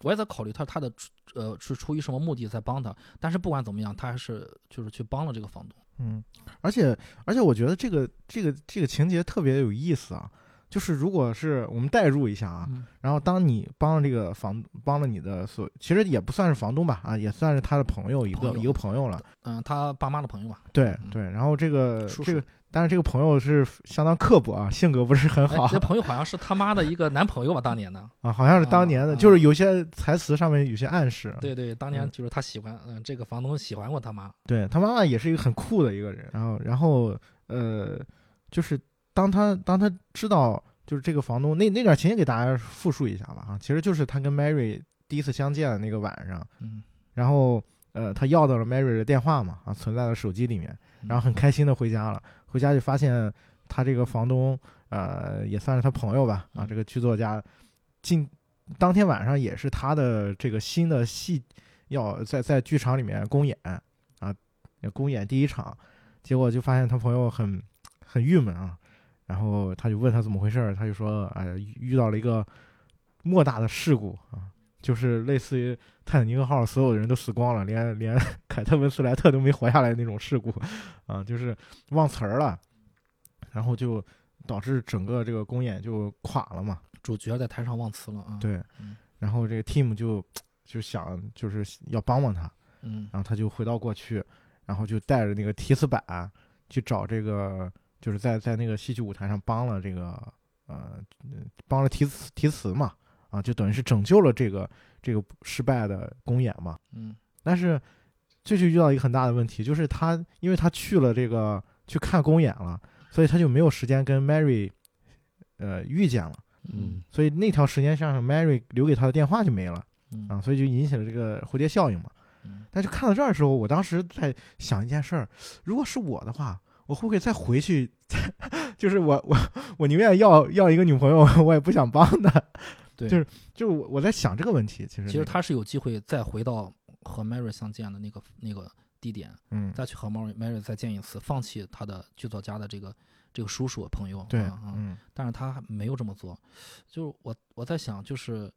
我也在考虑他他的呃是出于什么目的在帮他，但是不管怎么样，他还是就是去帮了这个房东。嗯，而且而且我觉得这个这个这个情节特别有意思啊。就是如果是我们代入一下啊，嗯然后当你帮了这个房帮了你的所，其实也不算是房东吧，啊，也算是他的朋友一个一个朋友了。嗯、他爸妈的朋友嘛，嗯对对，然后这个叔这个，但是这个朋友是相当刻薄啊，性格不是很好哎这 <laughs> 朋友好像是他妈的一个男朋友吧，当年的。啊，好像是当年的，啊就是有些台词上面有些暗示。对对，当年嗯就是他喜欢，嗯、这个房东喜欢过他妈。对他妈妈也是一个很酷的一个人，然后然后呃，就是当他当他知道就是这个房东那那段情节给大家复述一下吧啊，其实就是他跟 Mary 第一次相见的那个晚上，嗯，然后呃他要到了 Mary 的电话嘛啊，存在了手机里面，然后很开心的回家了，回家就发现他这个房东呃也算是他朋友吧啊，嗯。这个剧作家进当天晚上也是他的这个新的戏要在在剧场里面公演啊，公演第一场，结果就发现他朋友很很郁闷啊，然后他就问他怎么回事儿，他就说哎遇到了一个莫大的事故啊。就是类似于泰坦尼克号所有的人都死光了，连连 <laughs> 凯特温斯莱特都没活下来那种事故，啊，就是忘词儿了，然后就导致整个这个公演就垮了嘛。主角在台上忘词了啊。，对嗯，然后这个 team 就就想就是要帮帮他，嗯然后他就回到过去，然后就带着那个提词板去找这个，就是在在那个戏剧舞台上帮了这个呃帮了提词提词嘛，啊，就等于是拯救了这个这个失败的公演嘛。嗯但是这就遇到一个很大的问题，就是他因为他去了这个去看公演了，所以他就没有时间跟 Mary 呃遇见了，嗯所以那条时间线上 Mary 留给他的电话就没了嗯啊，所以就引起了这个蝴蝶效应嘛。嗯但是看到这儿的时候，我当时在想一件事儿：如果是我的话，我会不会再回去？<laughs> 就是我我我宁愿要要一个女朋友，我也不想帮她。<laughs> 对，就是就是我我在想这个问题。其实其实他是有机会再回到和 Mary 相见的那个那个地点，嗯再去和 Mary Mary 再见一次，放弃他的剧作家的这个这个叔叔朋友。对嗯但是他没有这么做。就是我我在想，就是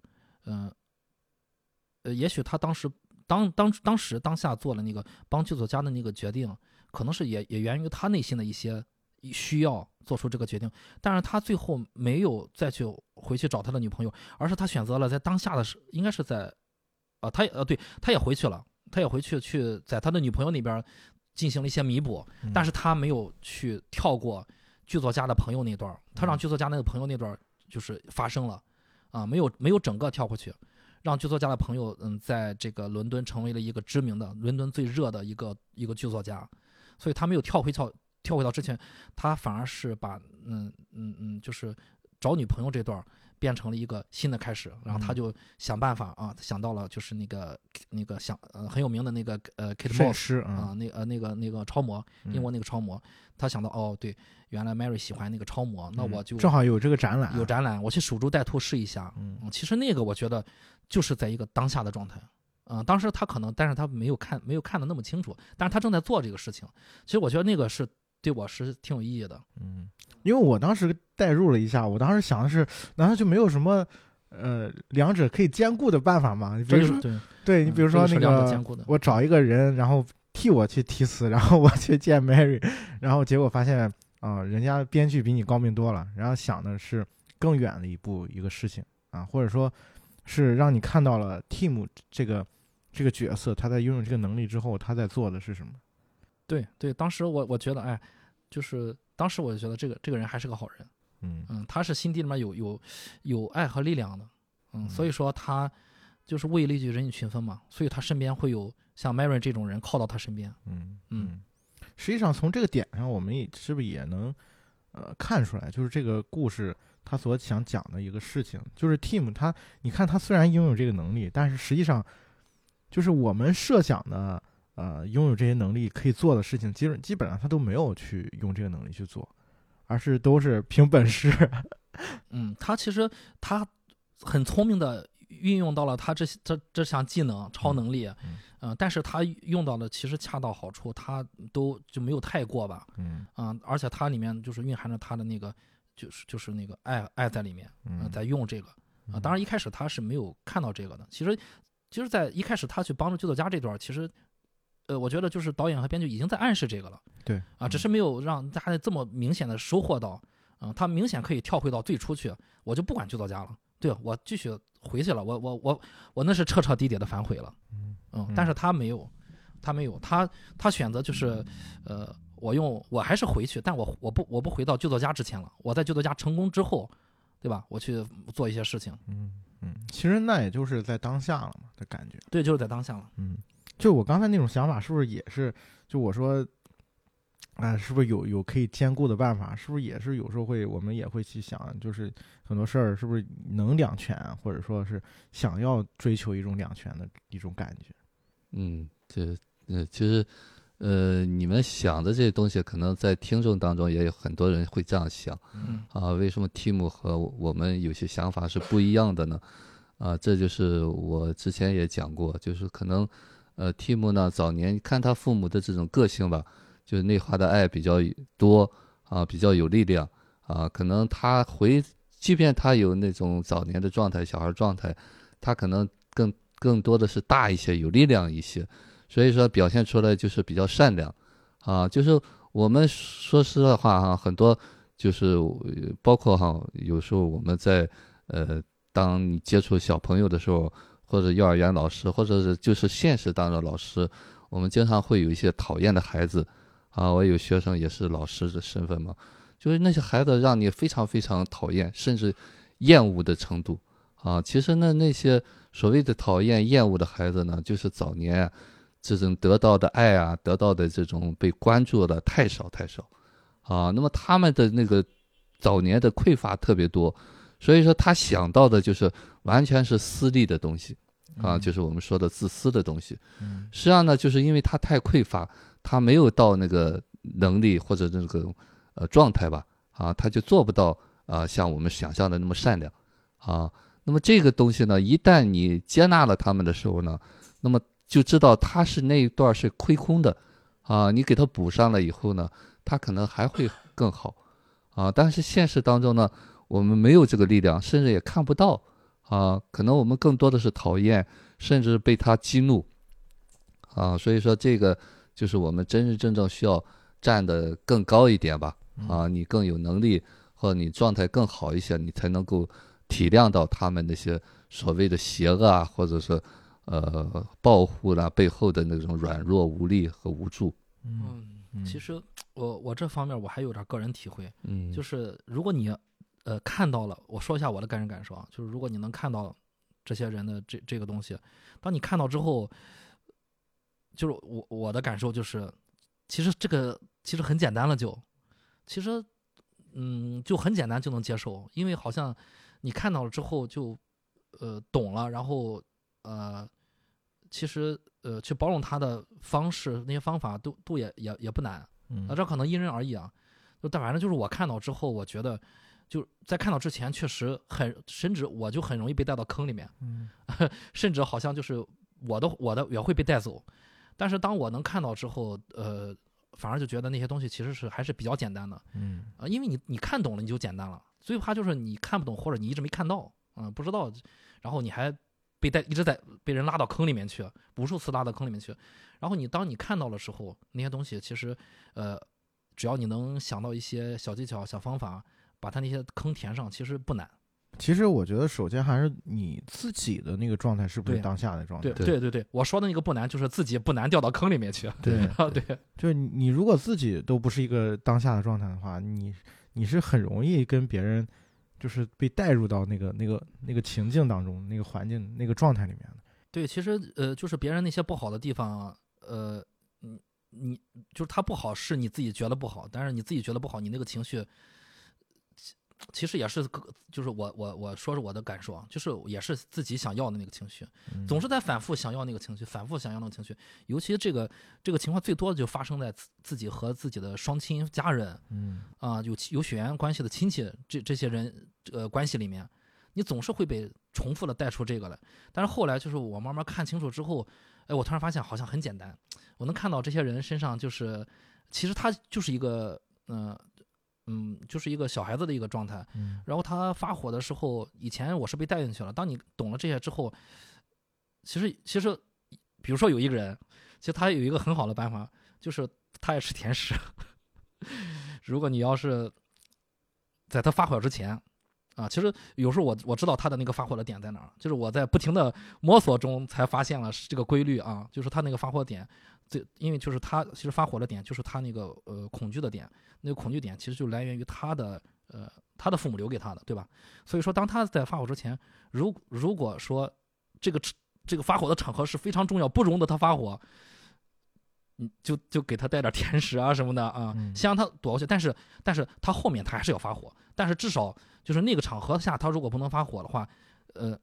嗯呃也许他当时当当当时当下做了那个帮剧作家的那个决定，可能是也也源于他内心的一些需要做出这个决定，但是他最后没有再去回去找他的女朋友，而是他选择了在当下的时，应该是在，啊，他也呃对，他也回去了，他也回去去在他的女朋友那边进行了一些弥补，嗯。但是他没有去跳过剧作家的朋友那段，他让嗯。剧作家那个朋友那段就是发生了，啊，没有没有整个跳过去，让剧作家的朋友嗯，在这个伦敦成为了一个知名的伦敦最热的一个一个剧作家，所以他没有跳回跳跳回到之前，他反而是把嗯嗯嗯就是找女朋友这段儿变成了一个新的开始，然后他嗯就想办法啊，想到了就是那个那个想呃很有名的那个呃 Kate Moss 师啊，啊，那呃那个那个超模，英国嗯那个超模，他想到哦对，原来 Mary 喜欢那个超模，那嗯我就正好有这个展览，有展览，我去守株待兔试一下。嗯嗯，其实那个我觉得就是在一个当下的状态。嗯、当时他可能，但是他没有看，没有看的那么清楚，但是他正在做这个事情。其实我觉得那个是对我是挺有意义的。嗯，因为我当时代入了一下，我当时想的是，难道就没有什么呃两者可以兼顾的办法吗？比如说，对，对你比如说那嗯这个。我找一个人，然后替我去提词，然后我去见 Mary，然后结果发现啊、人家编剧比你高明多了，然后想的是更远的一步一个事情啊，或者说是让你看到了 Team 这个这个角色，他在拥有这个能力之后，他在做的是什么？对对，当时我我觉得，哎，就是当时我就觉得这个这个人还是个好人。嗯嗯，他是心底里面有有有爱和力量的。嗯，嗯所以说他就是物以类聚，人以群分嘛，所以他身边会有像 Mary 这种人靠到他身边。嗯嗯，实际上从这个点上，我们也是不是也能呃看出来，就是这个故事他所想讲的一个事情，就是 Tim 他，你看他虽然拥有这个能力，但是实际上就是我们设想的呃拥有这些能力可以做的事情，基本基本上他都没有去用这个能力去做，而是都是凭本事。<laughs> 嗯，他其实他很聪明的运用到了他这这这项技能超能力，嗯。嗯、但是他用到的其实恰到好处，他都就没有太过吧，嗯。啊、而且它里面就是蕴含着他的那个就是就是那个爱爱在里面，呃嗯，在用这个啊、当然一开始他是没有看到这个的，其实其实，在一开始他去帮助剧作家这段儿，其实。呃，我觉得就是导演和编剧已经在暗示这个了对啊，只是没有让大家这么明显的收获到，嗯、他明显可以跳回到最初去，我就不管剧作家了，对我继续回去了，我我我我那是彻彻底底的反悔了，嗯嗯，但是他没有，他没有，他他选择就是，呃，我用我还是回去，但我我不我不回到剧作家之前了，我在剧作家成功之后，对吧？我去做一些事情，嗯嗯，其实那也就是在当下了嘛的感觉。对，就是在当下了，嗯，就我刚才那种想法，是不是也是？就我说，啊、是不是有有可以兼顾的办法？是不是也是有时候会我们也会去想，就是很多事儿是不是能两全，或者说是想要追求一种两全的一种感觉？嗯，这呃，其实呃，你们想的这些东西，可能在听众当中也有很多人会这样想嗯啊。为什么 Tim 和我们有些想法是不一样的呢？啊，这就是我之前也讲过，就是可能呃，Tim 呢早年看他父母的这种个性吧，就是内化的爱比较多啊，比较有力量啊，可能他回，即便他有那种早年的状态、小孩状态，他可能更更多的是大一些、有力量一些，所以说表现出来就是比较善良啊。就是我们说实在话哈，很多就是包括哈，有时候我们在呃，当你接触小朋友的时候，或者幼儿园老师，或者是就是现实当中的老师，我们经常会有一些讨厌的孩子啊。我有学生也是老师的身份嘛，就是那些孩子让你非常非常讨厌，甚至厌恶的程度啊。其实呢，那些所谓的讨厌、厌恶的孩子呢，就是早年这种得到的爱啊，得到的这种被关注的太少太少啊。那么他们的那个早年的匮乏特别多，所以说他想到的就是完全是私利的东西啊，就是我们说的自私的东西。嗯实际上呢，就是因为他太匮乏，他没有到那个能力或者那个呃状态吧，啊，他就做不到啊像我们想象的那么善良啊。那么这个东西呢，一旦你接纳了他们的时候呢，那么就知道他是那一段是亏空的啊，你给他补上了以后呢，他可能还会更好啊。但是现实当中呢，我们没有这个力量，甚至也看不到啊，可能我们更多的是讨厌，甚至被他激怒啊。所以说，这个就是我们真真正正需要站得更高一点吧啊，你更有能力，或者你状态更好一些，你才能够体谅到他们那些所谓的邪恶啊，或者是呃报复啦、背后的那种软弱无力和无助。嗯嗯，嗯其实我我这方面我还有点个人体会，嗯，就是如果你呃看到了，我说一下我的个人感受啊，就是如果你能看到这些人的这这个东西，当你看到之后，就是我我的感受就是，其实这个其实很简单了就，其实嗯就很简单就能接受，因为好像你看到了之后就呃懂了，然后呃其实呃去包容他的方式那些方法都都也也也不难，嗯啊，这可能因人而异啊。就但反正就是我看到之后，我觉得就在看到之前，确实很，甚至我就很容易被带到坑里面，嗯 <laughs> 甚至好像就是我的我的也会被带走。但是当我能看到之后，呃，反而就觉得那些东西其实是还是比较简单的嗯啊、因为你你看懂了，你就简单了。最怕就是你看不懂，或者你一直没看到，嗯、不知道，然后你还被带一直在被人拉到坑里面去，无数次拉到坑里面去。然后你当你看到的时候，那些东西其实，呃，只要你能想到一些小技巧、小方法，把它那些坑填上，其实不难。其实我觉得，首先还是你自己的那个状态是不是当下的状态？对对对对对，我说的那个不难，就是自己不难掉到坑里面去。对 <laughs> 啊，对，就是你你如果自己都不是一个当下的状态的话，你你是很容易跟别人就是被带入到那个那个那个情境当中、那个环境、那个状态里面的。对，其实呃，就是别人那些不好的地方，呃，你你就是他不好，是你自己觉得不好，但是你自己觉得不好，你那个情绪，其其实也是个，就是我我我说说我的感受啊，就是也是自己想要的那个情绪，嗯总是在反复想要那个情绪，反复想要那个情绪。尤其这个这个情况最多的就发生在自自己和自己的双亲家人嗯啊、有有血缘关系的亲戚这这些人呃关系里面，你总是会被重复的带出这个来。但是后来就是我慢慢看清楚之后，哎，我突然发现好像很简单，我能看到这些人身上就是，其实他就是一个嗯、呃嗯，就是一个小孩子的一个状态。嗯然后他发火的时候，以前我是被带进去了。当你懂了这些之后，其实其实，比如说有一个人，其实他有一个很好的办法，就是他爱吃甜食。<laughs> 如果你要是在他发火之前，啊，其实有时候我我知道他的那个发火的点在哪儿，就是我在不停的摸索中才发现了这个规律啊，就是他那个发火点，最因为就是他其实发火的点就是他那个呃恐惧的点，那个恐惧点其实就来源于他的呃他的父母留给他的，对吧？所以说当他在发火之前，如如果说这个这个发火的场合是非常重要，不容得他发火，你就就给他带点甜食啊什么的啊，嗯先让他躲过去。但是但是他后面他还是要发火，但是至少就是那个场合下，他如果不能发火的话，呃，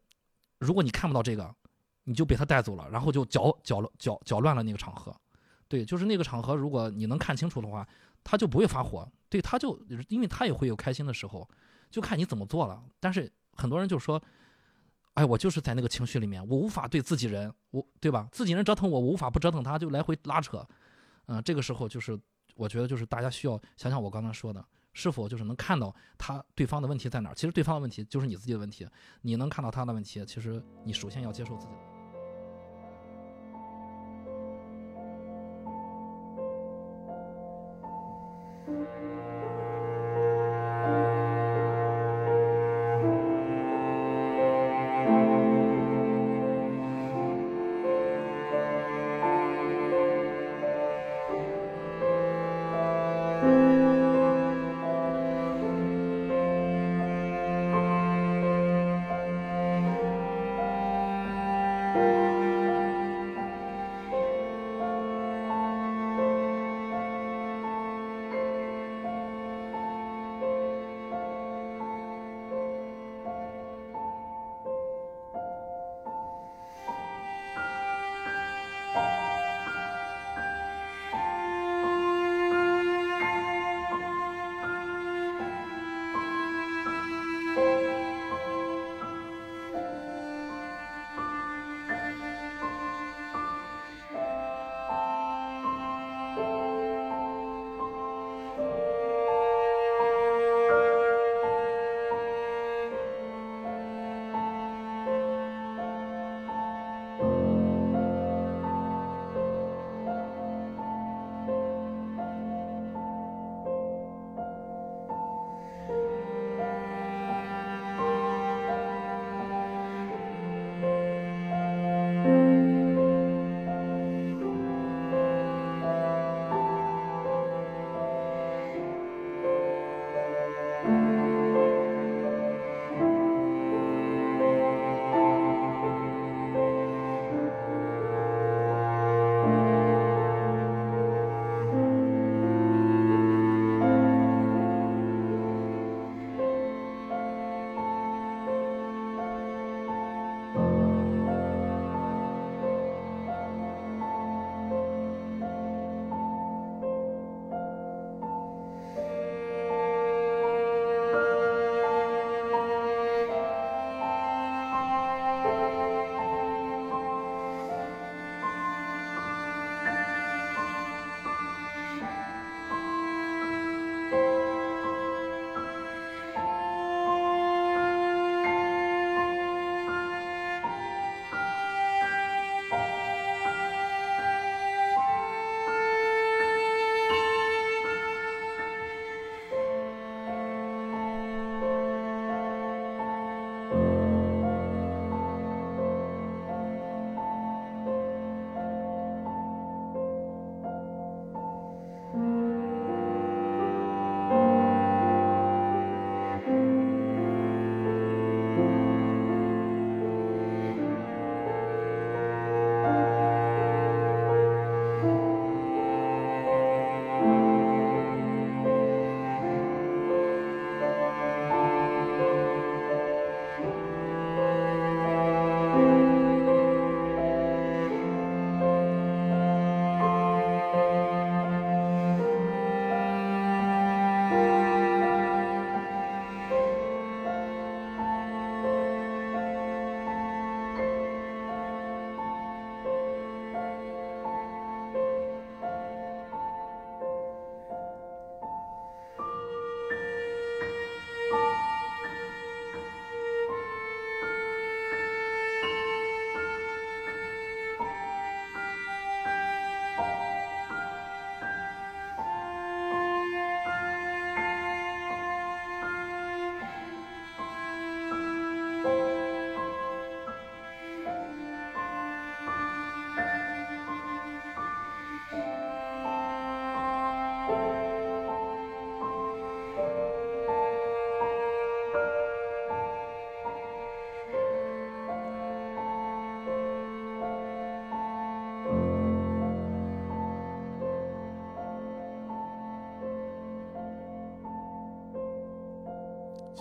如果你看不到这个，你就被他带走了，然后就搅搅了搅搅乱了那个场合。对，就是那个场合，如果你能看清楚的话，他就不会发火。对，他就因为他也会有开心的时候，就看你怎么做了。但是很多人就说，哎，我就是在那个情绪里面，我无法对自己人，我对吧？自己人折腾我，我无法不折腾他，就来回拉扯。嗯、这个时候就是我觉得就是大家需要想想我刚才说的，是否就是能看到他对方的问题在哪儿？其实对方的问题就是你自己的问题，你能看到他的问题，其实你首先要接受自己。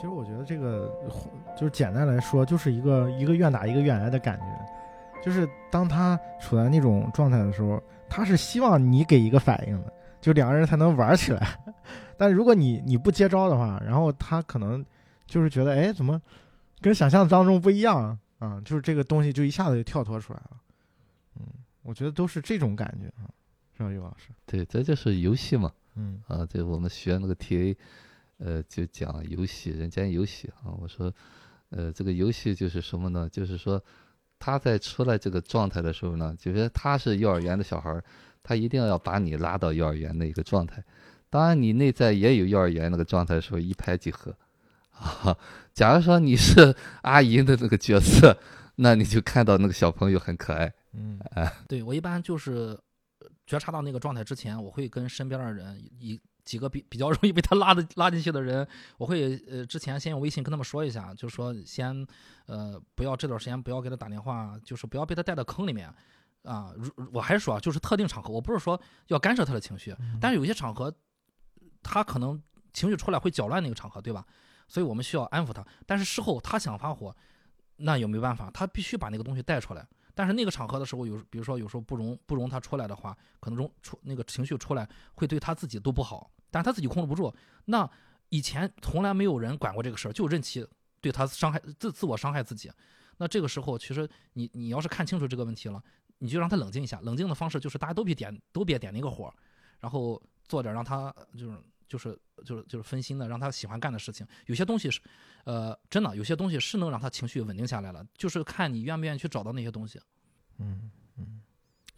其实我觉得这个就是简单来说，就是一个一个愿打一个愿挨的感觉，就是当他处在那种状态的时候，他是希望你给一个反应的，就两个人才能玩起来。<laughs> 但如果你你不接招的话，然后他可能就是觉得，哎，怎么跟想象当中不一样啊？就是这个东西就一下子就跳脱出来了。嗯，我觉得都是这种感觉啊，是吧，于老师？对，这就是游戏嘛。嗯啊，对我们学那个 TA，呃，就讲游戏，人间游戏啊。我说，呃，这个游戏就是什么呢？就是说，他在出来这个状态的时候呢，就是他是幼儿园的小孩儿，他一定要把你拉到幼儿园的一个状态。当然，你内在也有幼儿园那个状态的时候，一拍即合。<laughs> 啊，假如说你是阿姨的那个角色，那你就看到那个小朋友很可爱。嗯对我一般就是呃觉察到那个状态之前，我会跟身边的人一几个比比较 <laughs> 容易被他拉的拉进去的人，我会呃之前先用微信跟他们说一下，就是说先呃不要这段时间不要给他打电话，就是不要被他带到坑里面啊。如我还是说啊，就是特定场合，我不是说要干涉他的情绪，但是有些场合他可能情绪出来会搅乱那个场合，对吧？所以我们需要安抚他。但是事后他想发火，那也没办法，他必须把那个东西带出来。但是那个场合的时候，有比如说有时候不容不容他出来的话，可能容出那个情绪出来会对他自己都不好，但他自己控制不住。那以前从来没有人管过这个事儿，就任其对他伤害自自我伤害自己。那这个时候，其实你你要是看清楚这个问题了，你就让他冷静一下。冷静的方式就是大家都别点都别点那个火，然后做点让他就是就是就是就是分心的，让他喜欢干的事情。有些东西是，呃，真的有些东西是能让他情绪稳定下来了，就是看你愿不愿意去找到那些东西。嗯嗯，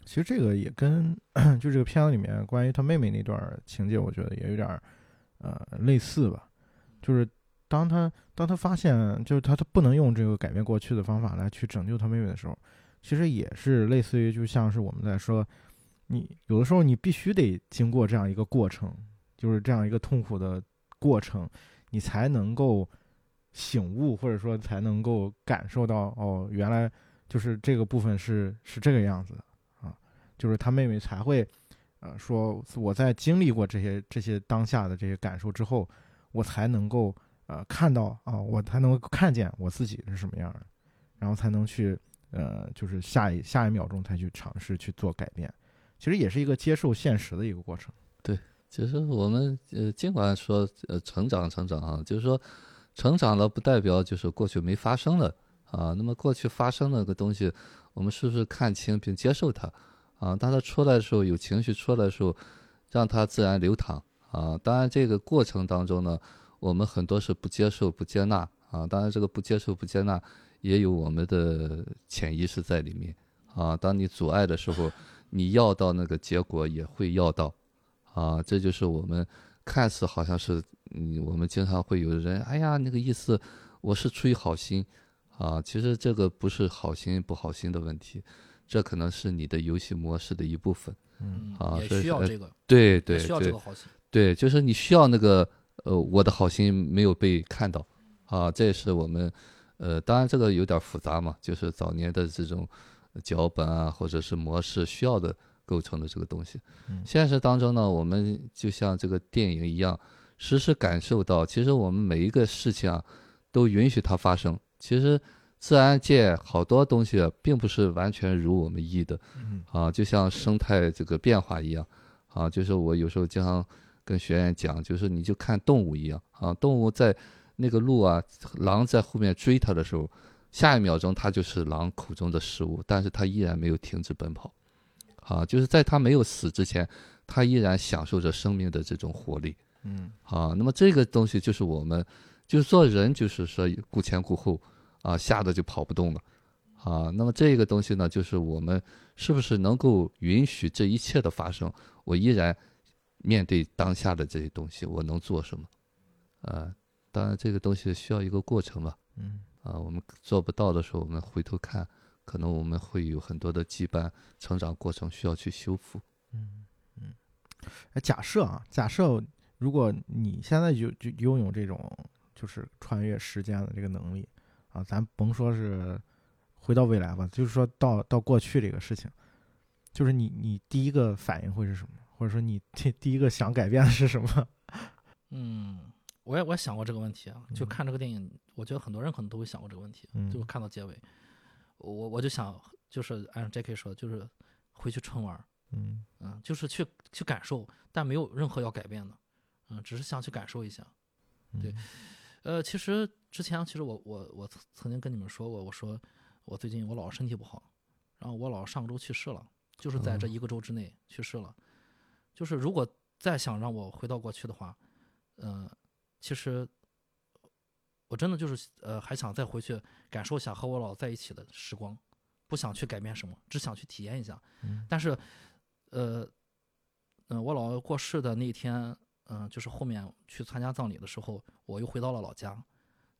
其实这个也跟 <clears throat> 就这个片子里面关于他妹妹那段情节，我觉得也有点呃类似吧。就是当他当他发现就是他他不能用这个改变过去的方法来去拯救他妹妹的时候，其实也是类似于就像是我们在说，你有的时候你必须得经过这样一个过程，就是这样一个痛苦的过程，你才能够醒悟，或者说才能够感受到哦，原来就是这个部分是是这个样子的啊，就是他妹妹才会呃说我在经历过这些这些当下的这些感受之后，我才能够呃看到啊，我才能够看见我自己是什么样的，然后才能去呃就是下一下一秒钟才去尝试去做改变，其实也是一个接受现实的一个过程。对。其实我们呃，尽管说呃成长成长啊，就是说成长了不代表就是过去没发生了啊。那么过去发生的个东西，我们是不是看清并接受它啊？当它出来的时候，有情绪出来的时候，让它自然流淌啊。当然这个过程当中呢，我们很多是不接受、不接纳啊。当然这个不接受、不接纳，也有我们的潜意识在里面啊。当你阻碍的时候，你要到那个结果也会要到。啊，这就是我们看似好像是，嗯，我们经常会有人，哎呀，那个意思，我是出于好心，啊，其实这个不是好心不好心的问题，这可能是你的游戏模式的一部分。嗯啊也需要这个，对对需要这对个好心。对，就是你需要那个，呃，我的好心没有被看到，啊，这也是我们，呃，当然这个有点复杂嘛，就是早年的这种脚本啊，或者是模式需要的构成的这个东西。嗯。现实当中呢，我们就像这个电影一样，时时感受到，其实我们每一个事情啊，都允许它发生。其实自然界好多东西啊并不是完全如我们意的，嗯。啊，就像生态这个变化一样，啊，就是我有时候经常跟学员讲，就是你就看动物一样，啊，动物在那个鹿啊，狼在后面追它的时候，下一秒钟它就是狼口中的食物，但是它依然没有停止奔跑，啊，就是在他没有死之前，他依然享受着生命的这种活力，嗯啊，那么这个东西就是我们，就是做人，就是说顾前顾后，啊，吓得就跑不动了，啊，那么这个东西呢，就是我们是不是能够允许这一切的发生？我依然面对当下的这些东西，我能做什么？啊，当然这个东西需要一个过程吧，嗯啊，我们做不到的时候，我们回头看，可能我们会有很多的羁绊，成长过程需要去修复。嗯嗯。哎，假设啊，假设如果你现在就就拥有这种就是穿越时间的这个能力啊，咱甭说是回到未来吧，就是说到到过去这个事情，就是你你第一个反应会是什么？或者说你第第一个想改变的是什么？<laughs> 嗯，我也我也想过这个问题啊，就嗯看这个电影，我觉得很多人可能都会想过这个问题，嗯就看到结尾，我我就想，就是按 J.K. 说，就是回去纯玩儿，嗯嗯，就是去去感受，但没有任何要改变的，嗯，只是想去感受一下。对嗯呃，其实之前其实我我我曾曾经跟你们说过，我说我最近我姥姥身体不好，然后我姥姥上个周去世了，就是在这哦一个周之内去世了。就是如果再想让我回到过去的话，嗯、其实我真的就是呃还想再回去感受一下和我姥姥在一起的时光，不想去改变什么，只想去体验一下。嗯但是，呃，嗯、我姥姥过世的那一天，嗯、就是后面去参加葬礼的时候，我又回到了老家，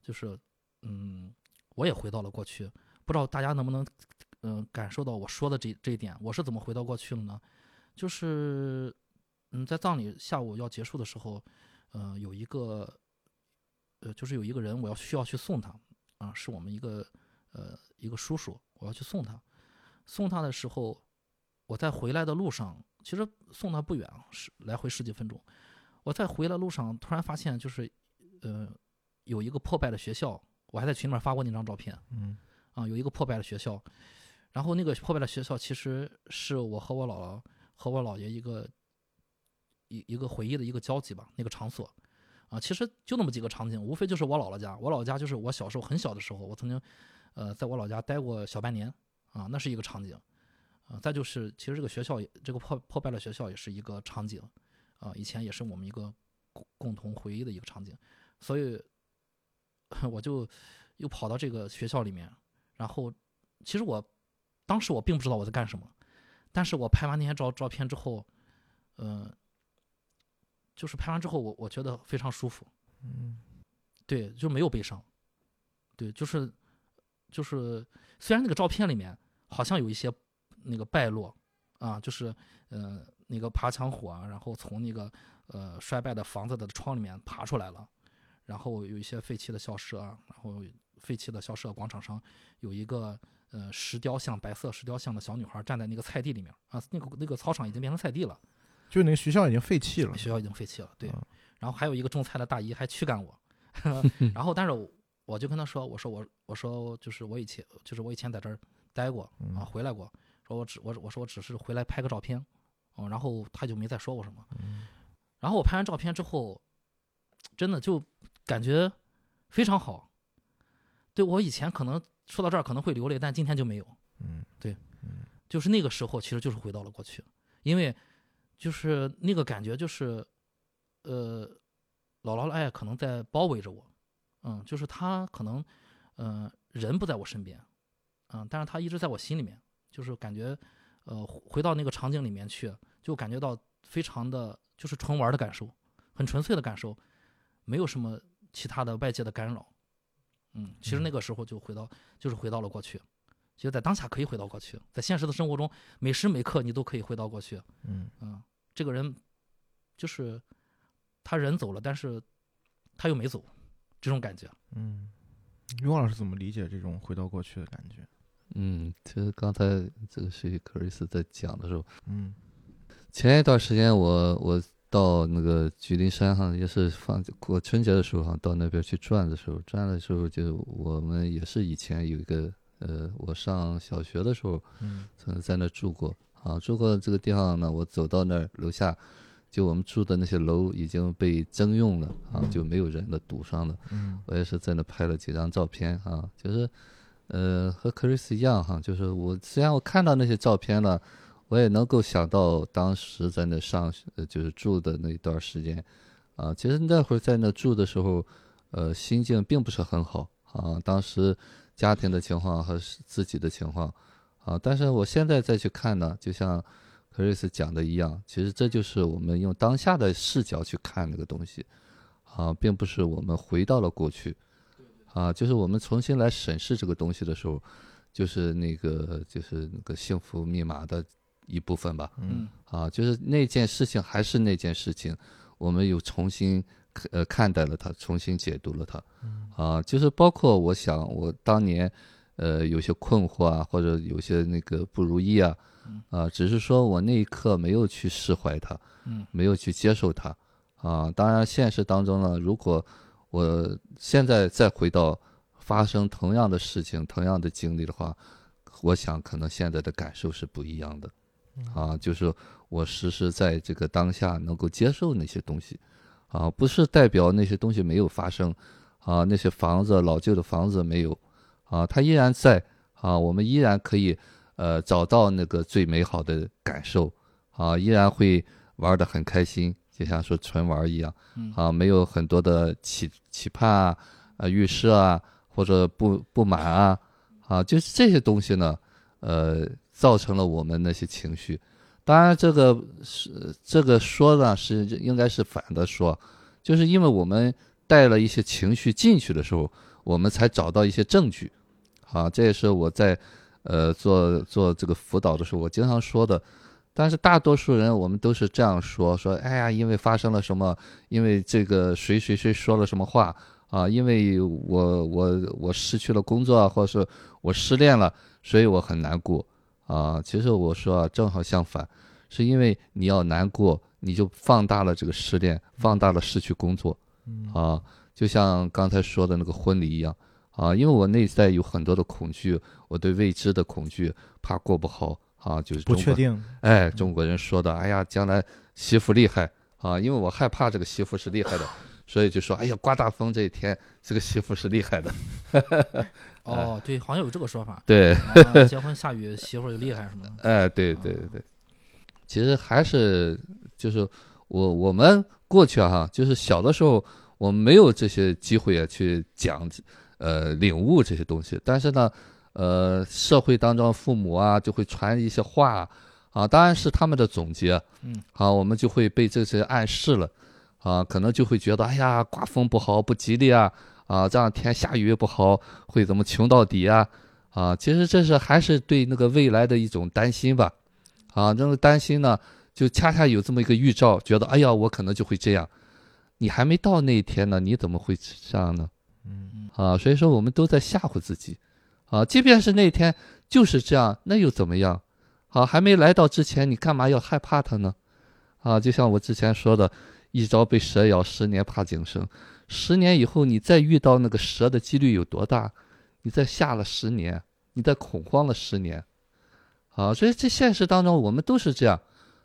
就是，嗯，我也回到了过去。不知道大家能不能，嗯、感受到我说的这这一点？我是怎么回到过去了呢？就是，嗯，在葬礼下午要结束的时候，呃，有一个，呃，就是有一个人我要需要去送他，啊、是我们一个，呃，一个叔叔，我要去送他。送他的时候，我在回来的路上，其实送他不远啊，是来回十几分钟。我在回来路上突然发现，就是，呃，有一个破败的学校，我还在群里面发过那张照片嗯啊，有一个破败的学校，然后那个破败的学校其实是我和我姥姥和我姥爷一个一一个回忆的一个交集吧，那个场所啊，其实就那么几个场景，无非就是我姥姥家，我姥姥家就是我小时候很小的时候，我曾经呃在我老家待过小半年啊，那是一个场景。啊，再就是，其实这个学校也，这个破破败的学校也是一个场景，啊，以前也是我们一个共同回忆的一个场景，所以 <laughs> 我就又跑到这个学校里面，然后其实我当时我并不知道我在干什么，但是我拍完那些照照片之后，嗯、就是拍完之后我我觉得非常舒服，嗯对，就没有悲伤，对，就是就是虽然那个照片里面好像有一些那个败落啊，就是呃那个爬墙虎啊，然后从那个呃衰败的房子的窗里面爬出来了，然后有一些废弃的校舍啊，然后废弃的校舍广场上有一个呃石雕像，白色石雕像的小女孩站在那个菜地里面啊，那个那个操场已经变成菜地了。就那个学校已经废弃了，学校已经废弃了，对嗯。然后还有一个种菜的大姨还驱赶我，<laughs> 然后但是我我就跟他说，我说我我说就是我以前就是我以前在这儿待过嗯啊，回来过，说我只我我说我只是回来拍个照片，哦，然后他就没再说我什么。嗯然后我拍完照片之后，真的就感觉非常好。对我以前可能说到这儿可能会流泪，但今天就没有。嗯就是那个时候，其实就是回到了过去，因为就是那个感觉，就是呃，姥姥的爱可能在包围着我，嗯，就是她可能嗯、呃人不在我身边，嗯，但是她一直在我心里面，就是感觉呃回到那个场景里面去，就感觉到非常的就是纯玩的感受，很纯粹的感受，没有什么其他的外界的干扰，嗯，其实那个时候就回到就是回到了过去。其实，在当下可以回到过去，在现实的生活中，每时每刻你都可以回到过去。嗯嗯，这个人就是他人走了，但是他又没走，这种感觉。嗯，雍老师怎么理解这种回到过去的感觉？嗯，其实刚才这个是克里斯在讲的时候，嗯前一段时间我我到那个菊林山上，也是放过春节的时候哈，到那边去转的时候，转的时候就我们也是以前有一个呃，我上小学的时候嗯曾经在那住过啊，住过这个地方呢，我走到那儿楼下，就我们住的那些楼已经被征用了啊，嗯就没有人了，堵上了。嗯我也是在那拍了几张照片啊，就是，呃，和克里斯一样哈，就是我虽然我看到那些照片了，我也能够想到当时在那上学呃就是住的那一段时间，啊，其实那会儿在那住的时候，呃，心境并不是很好啊，当时家庭的情况和自己的情况，啊，但是我现在再去看呢，就像克里斯讲的一样，其实这就是我们用当下的视角去看那个东西。啊，并不是我们回到了过去，啊，就是我们重新来审视这个东西的时候，就是那个就是那个幸福密码的一部分吧，嗯啊，就是那件事情还是那件事情，我们又重新呃看待了它，重新解读了它，啊，就是包括我想我当年呃有些困惑啊，或者有些那个不如意啊，啊，只是说我那一刻没有去释怀它，嗯没有去接受它，啊。当然，现实当中呢，如果我现在再回到发生同样的事情、同样的经历的话，我想可能现在的感受是不一样的。啊，就是我实时在这个当下能够接受那些东西，啊，不是代表那些东西没有发生，啊，那些房子老旧的房子没有，啊，它依然在，啊，我们依然可以，呃，找到那个最美好的感受，啊，依然会玩得很开心，就像说纯玩一样，啊，没有很多的期期盼啊，啊，预设啊，或者不不满啊，啊，就是这些东西呢，呃。造成了我们那些情绪，当然这个是这个说呢是应该是反的说，就是因为我们带了一些情绪进去的时候，我们才找到一些证据，啊，这也是我在呃做做这个辅导的时候我经常说的，但是大多数人我们都是这样说说，哎呀，因为发生了什么，因为这个谁谁谁说了什么话啊，因为我我我失去了工作，或者是我失恋了，所以我很难过。啊，其实我说啊，正好相反，是因为你要难过，你就放大了这个失恋，放大了失去工作，啊，就像刚才说的那个婚礼一样，啊，因为我内在有很多的恐惧，我对未知的恐惧，怕过不好，啊，就是不确定，哎，中国人说的，哎呀，将来媳妇厉害，啊，因为我害怕这个媳妇是厉害的，所以就说，哎呀，刮大风这一天，这个媳妇是厉害的。<laughs> 哦，对，好像有这个说法。对，结婚下雨，媳妇儿就厉害什么的。哎，对对对，其实还是就是我我们过去哈，就是小的时候我们没有这些机会啊去讲，呃，领悟这些东西。但是呢，呃，社会当中父母啊就会传一些话啊，当然是他们的总结。嗯，好，我们就会被这些暗示了，啊，可能就会觉得，哎呀，刮风不好，不吉利啊。啊，这样天下雨不好，会怎么穷到底啊？啊，其实这是还是对那个未来的一种担心吧。啊，这个担心呢，就恰恰有这么一个预兆，觉得哎呀，我可能就会这样。你还没到那一天呢，你怎么会这样呢？嗯啊，所以说我们都在吓唬自己。啊，即便是那天就是这样，那又怎么样？啊，还没来到之前，你干嘛要害怕它呢？啊，就像我之前说的，一朝被蛇咬，十年怕井绳。十年以后，你再遇到那个蛇的几率有多大？你再吓了十年，你再恐慌了十年，啊！所以这现实当中，我们都是这样，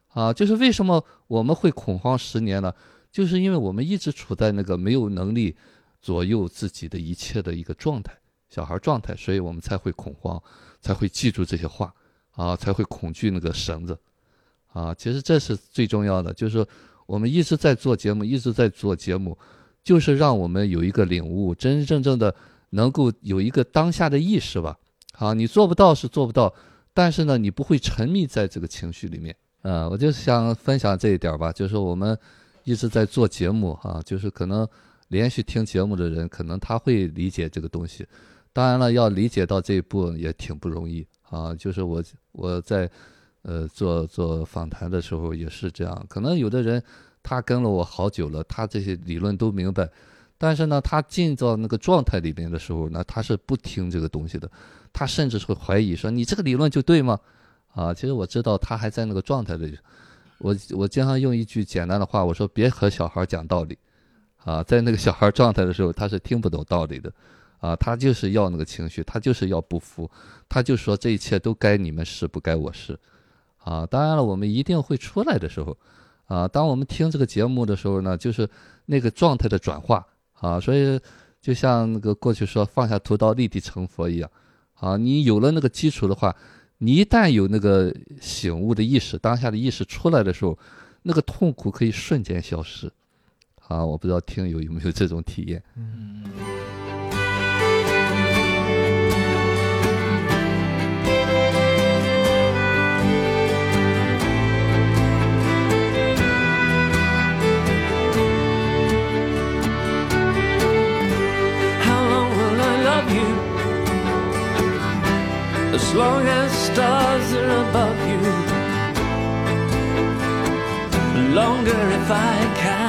啊，就是为什么我们会恐慌十年呢？就是因为我们一直处在那个没有能力左右自己的一切的一个状态，小孩状态，所以我们才会恐慌，才会记住这些话，啊，才会恐惧那个绳子，啊！其实这是最重要的，就是我们一直在做节目，一直在做节目。就是让我们有一个领悟，真真正正的能够有一个当下的意识吧。好，你做不到是做不到，但是呢，你不会沉迷在这个情绪里面。呃，我就想分享这一点吧，就是我们一直在做节目哈，就是可能连续听节目的人，可能他会理解这个东西。当然了，要理解到这一步也挺不容易啊。就是我我在呃做做访谈的时候也是这样，可能有的人。他跟了我好久了，他这些理论都明白，但是呢，他进到那个状态里面的时候，那他是不听这个东西的，他甚至会怀疑说：“你这个理论就对吗？”啊，其实我知道他还在那个状态里。我我经常用一句简单的话，我说：“别和小孩讲道理。”啊，在那个小孩状态的时候，他是听不懂道理的，啊，他就是要那个情绪，他就是要不服，他就说这一切都该你们是，不该我是。啊，当然了，我们一定会出来的时候。啊，当我们听这个节目的时候呢，就是那个状态的转化啊，所以就像那个过去说放下屠刀立地成佛一样，啊，你有了那个基础的话，你一旦有那个醒悟的意识，当下的意识出来的时候，那个痛苦可以瞬间消失，啊，我不知道听友有没有这种体验。嗯。as long as stars are above you. Longer if I can.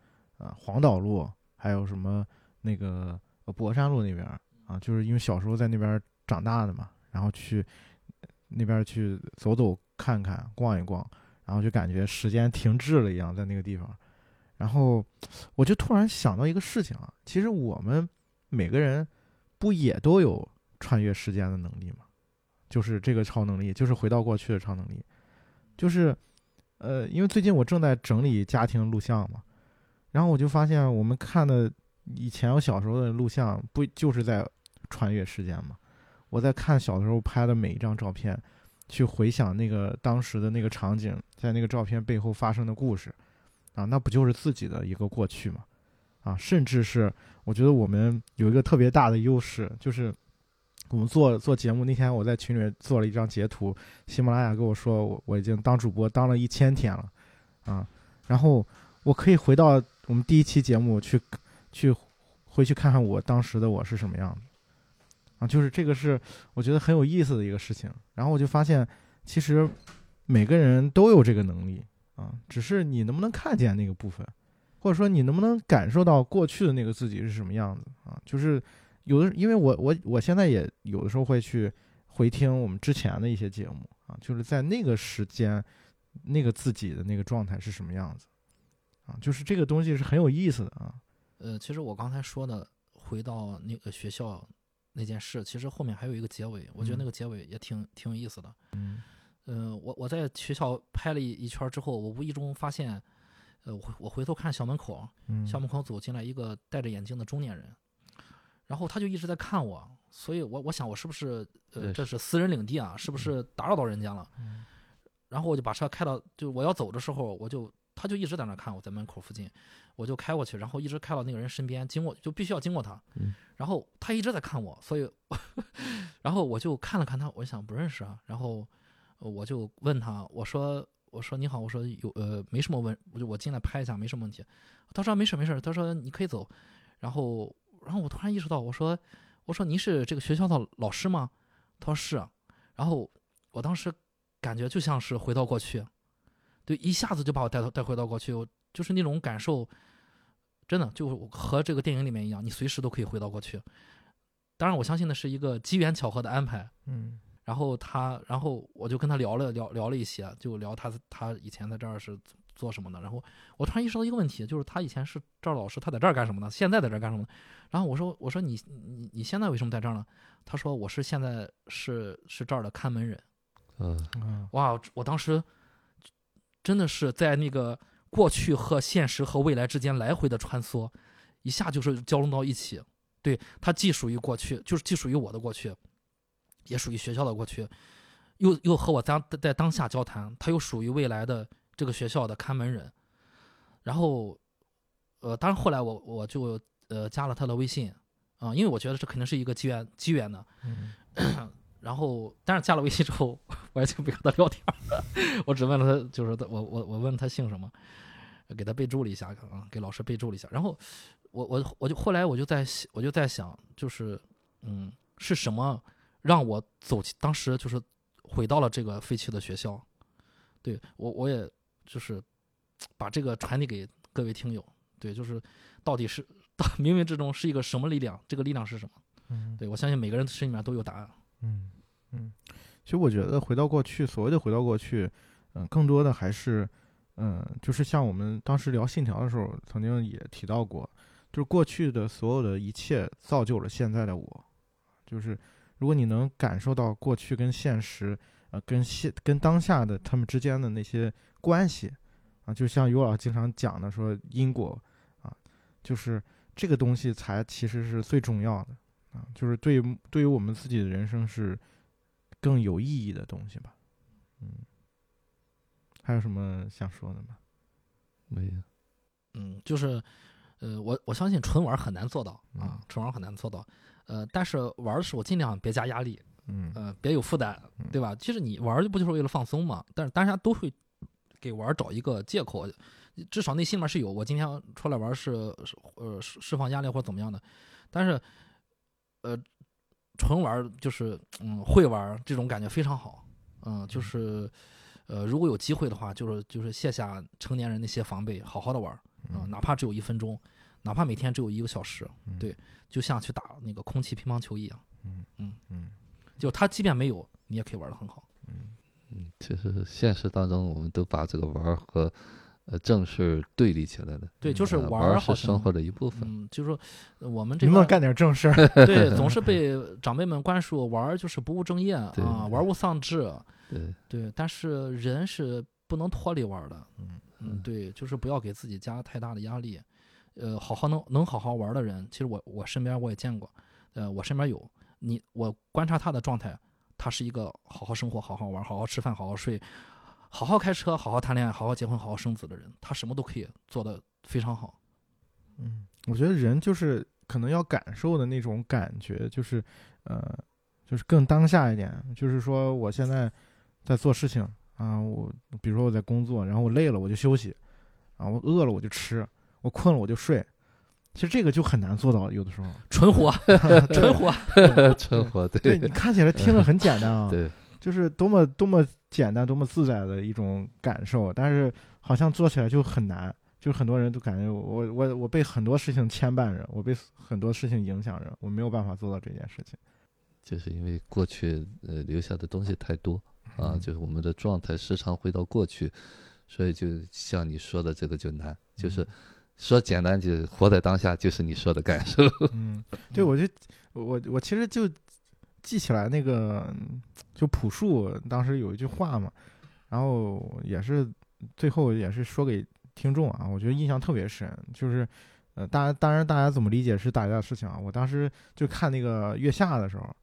呃黄岛路，还有什么那个呃博山路那边啊，就是因为小时候在那边长大的嘛，然后去那边去走走看看逛一逛，然后就感觉时间停滞了一样在那个地方，然后我就突然想到一个事情啊，其实我们每个人不也都有穿越时间的能力吗？就是这个超能力，就是回到过去的超能力，就是，呃，因为最近我正在整理家庭录像嘛，然后我就发现我们看的以前我小时候的录像，不就是在穿越时间吗？我在看小的时候拍的每一张照片，去回想那个当时的那个场景，在那个照片背后发生的故事，啊，那不就是自己的一个过去吗？啊，甚至是我觉得我们有一个特别大的优势，就是我们做做节目那天，我在群里做了一张截图，喜马拉雅跟我说我我已经当主播当了一千天了，啊，然后我可以回到我们第一期节目去去回去看看我当时的我是什么样子，啊，就是这个是我觉得很有意思的一个事情。然后我就发现，其实每个人都有这个能力啊，只是你能不能看见那个部分，或者说你能不能感受到过去的那个自己是什么样子啊？就是有的，因为我我我现在也有的时候会去回听我们之前的一些节目啊，就是在那个时间，那个自己的那个状态是什么样子啊？就是这个东西是很有意思的啊。呃，其实我刚才说的回到那个学校那件事，其实后面还有一个结尾，我觉得那嗯个结尾也挺挺有意思的。嗯呃，我我在学校拍了一一圈之后，我无意中发现，呃，我回我回头看校门口，嗯，校门口走进来一个戴着眼镜的中年人，然后他就一直在看我，所以我我想我是不是呃这是私人领地啊，是不是打扰到人家了？嗯然后我就把车开到，就我要走的时候，我就他就一直在那看我在门口附近，我就开过去，然后一直开到那个人身边，经过就必须要经过他，嗯。然后他一直在看我，所以，<laughs> 然后我就看了看他，我想不认识啊，然后呃我就问他，我说我说你好，我说有呃没什么问，我就我进来拍一下没什么问题，他说没事没事，他说你可以走，然后然后我突然意识到，我说我说您是这个学校的老师吗？他说是啊，然后我当时感觉就像是回到过去，对，一下子就把我带到带回到过去，我就是那种感受，真的就和这个电影里面一样，你随时都可以回到过去。当然，我相信的是一个机缘巧合的安排。嗯然后他，然后我就跟他聊了聊聊了一些，就聊他他以前在这儿是做什么的。然后我突然意识到一个问题，就是他以前是这儿老师，他在这儿干什么呢？现在在这儿干什么呢？然后我说我说你你你现在为什么在这儿呢？他说我是现在是是这儿的看门人。嗯啊哇，我当时真的是在那个过去和现实和未来之间来回的穿梭，一下就是交融到一起。对，它既属于过去，就是既属于我的过去，也属于学校的过去，又又和我当在当下交谈，它又属于未来的这个学校的看门人。然后，呃，当然后来我我就呃加了他的微信啊、因为我觉得这肯定是一个机缘机缘的。嗯 <clears throat> 然后，但是加了微信之后，<laughs> 我也就没和他聊天儿，<laughs> 我只问了他，就是他我我我问他姓什么，给他备注了一下啊，给老师备注了一下。然后我我我就后来我就在想我就在想，就是嗯，是什么让我走当时就是回到了这个废弃的学校？对我我也就是把这个传递给各位听友，对，就是到底是 <laughs> 到冥冥之中是一个什么力量？这个力量是什么？嗯对我相信每个人心里面都有答案。嗯嗯，其实我觉得回到过去，所谓的回到过去，嗯、更多的还是，嗯、就是像我们当时聊信条的时候，曾经也提到过，就是过去的所有的一切造就了现在的我，就是如果你能感受到过去跟现实，呃，跟现跟当下的他们之间的那些关系，啊，就像尤老经常讲的说因果，啊，就是这个东西才其实是最重要的。啊，就是对于对于我们自己的人生是更有意义的东西吧。嗯，还有什么想说的吗？没有，嗯，就是，呃，我我相信纯玩很难做到嗯啊，纯玩很难做到，呃，但是玩的时候尽量别加压力，嗯呃，别有负担，对吧？其实你玩儿不就是为了放松嘛？但是大家都会给玩儿找一个借口，至少内心里面是有我今天出来玩儿是是呃释释放压力或者怎么样的，但是呃纯玩儿就是嗯会玩儿这种感觉非常好，嗯，就是呃，如果有机会的话，就是就是卸下成年人那些防备，好好的玩嗯哪怕只有一分钟，哪怕每天只有一个小时，嗯。对，就像去打那个空气乒乓球一样，嗯嗯嗯。就他即便没有，你也可以玩得很好。嗯，其实现实当中，我们都把这个玩儿和呃正事儿对立起来的。对，就是呃玩玩儿儿好生活的一部分。嗯，就是说呃我们这边能不能干点正事儿？<laughs> 对，总是被长辈们灌输玩儿就是不务正业啊，玩物丧志。对，对，但是人是不能脱离玩儿的。嗯嗯，对，就是不要给自己加太大的压力。呃，好好能能好好玩儿的人，其实我我身边我也见过，呃，我身边有你，我观察他的状态，他是一个好好生活、好好玩儿、好好吃饭、好好睡、好好开车、好好谈恋爱、好好结婚、好好生子的人，他什么都可以做得非常好。嗯，我觉得人就是可能要感受的那种感觉，就是呃，就是更当下一点。就是说，我现在在做事情啊，我比如说我在工作，然后我累了我就休息，啊，我饿了我就吃，我困了我就睡。其实这个就很难做到，有的时候。<laughs> <laughs> <laughs> 纯活，纯活。纯活对对你看起来听着很简单啊，对就是多么多么简单、多么自在的一种感受，但是好像做起来就很难。就很多人都感觉我我我被很多事情牵绊着，我被很多事情影响着，我没有办法做到这件事情。就是因为过去呃留下的东西太多啊，嗯就是我们的状态时常回到过去，所以就像你说的这个就难，就是说简单就活在当下，就是你说的感受。嗯，对，我就我我其实就记起来那个就朴树当时有一句话嘛，然后也是最后也是说给听众啊，我觉得印象特别深，就是呃，当然当然大家怎么理解是大家的事情啊。我当时就看那个月下的时候，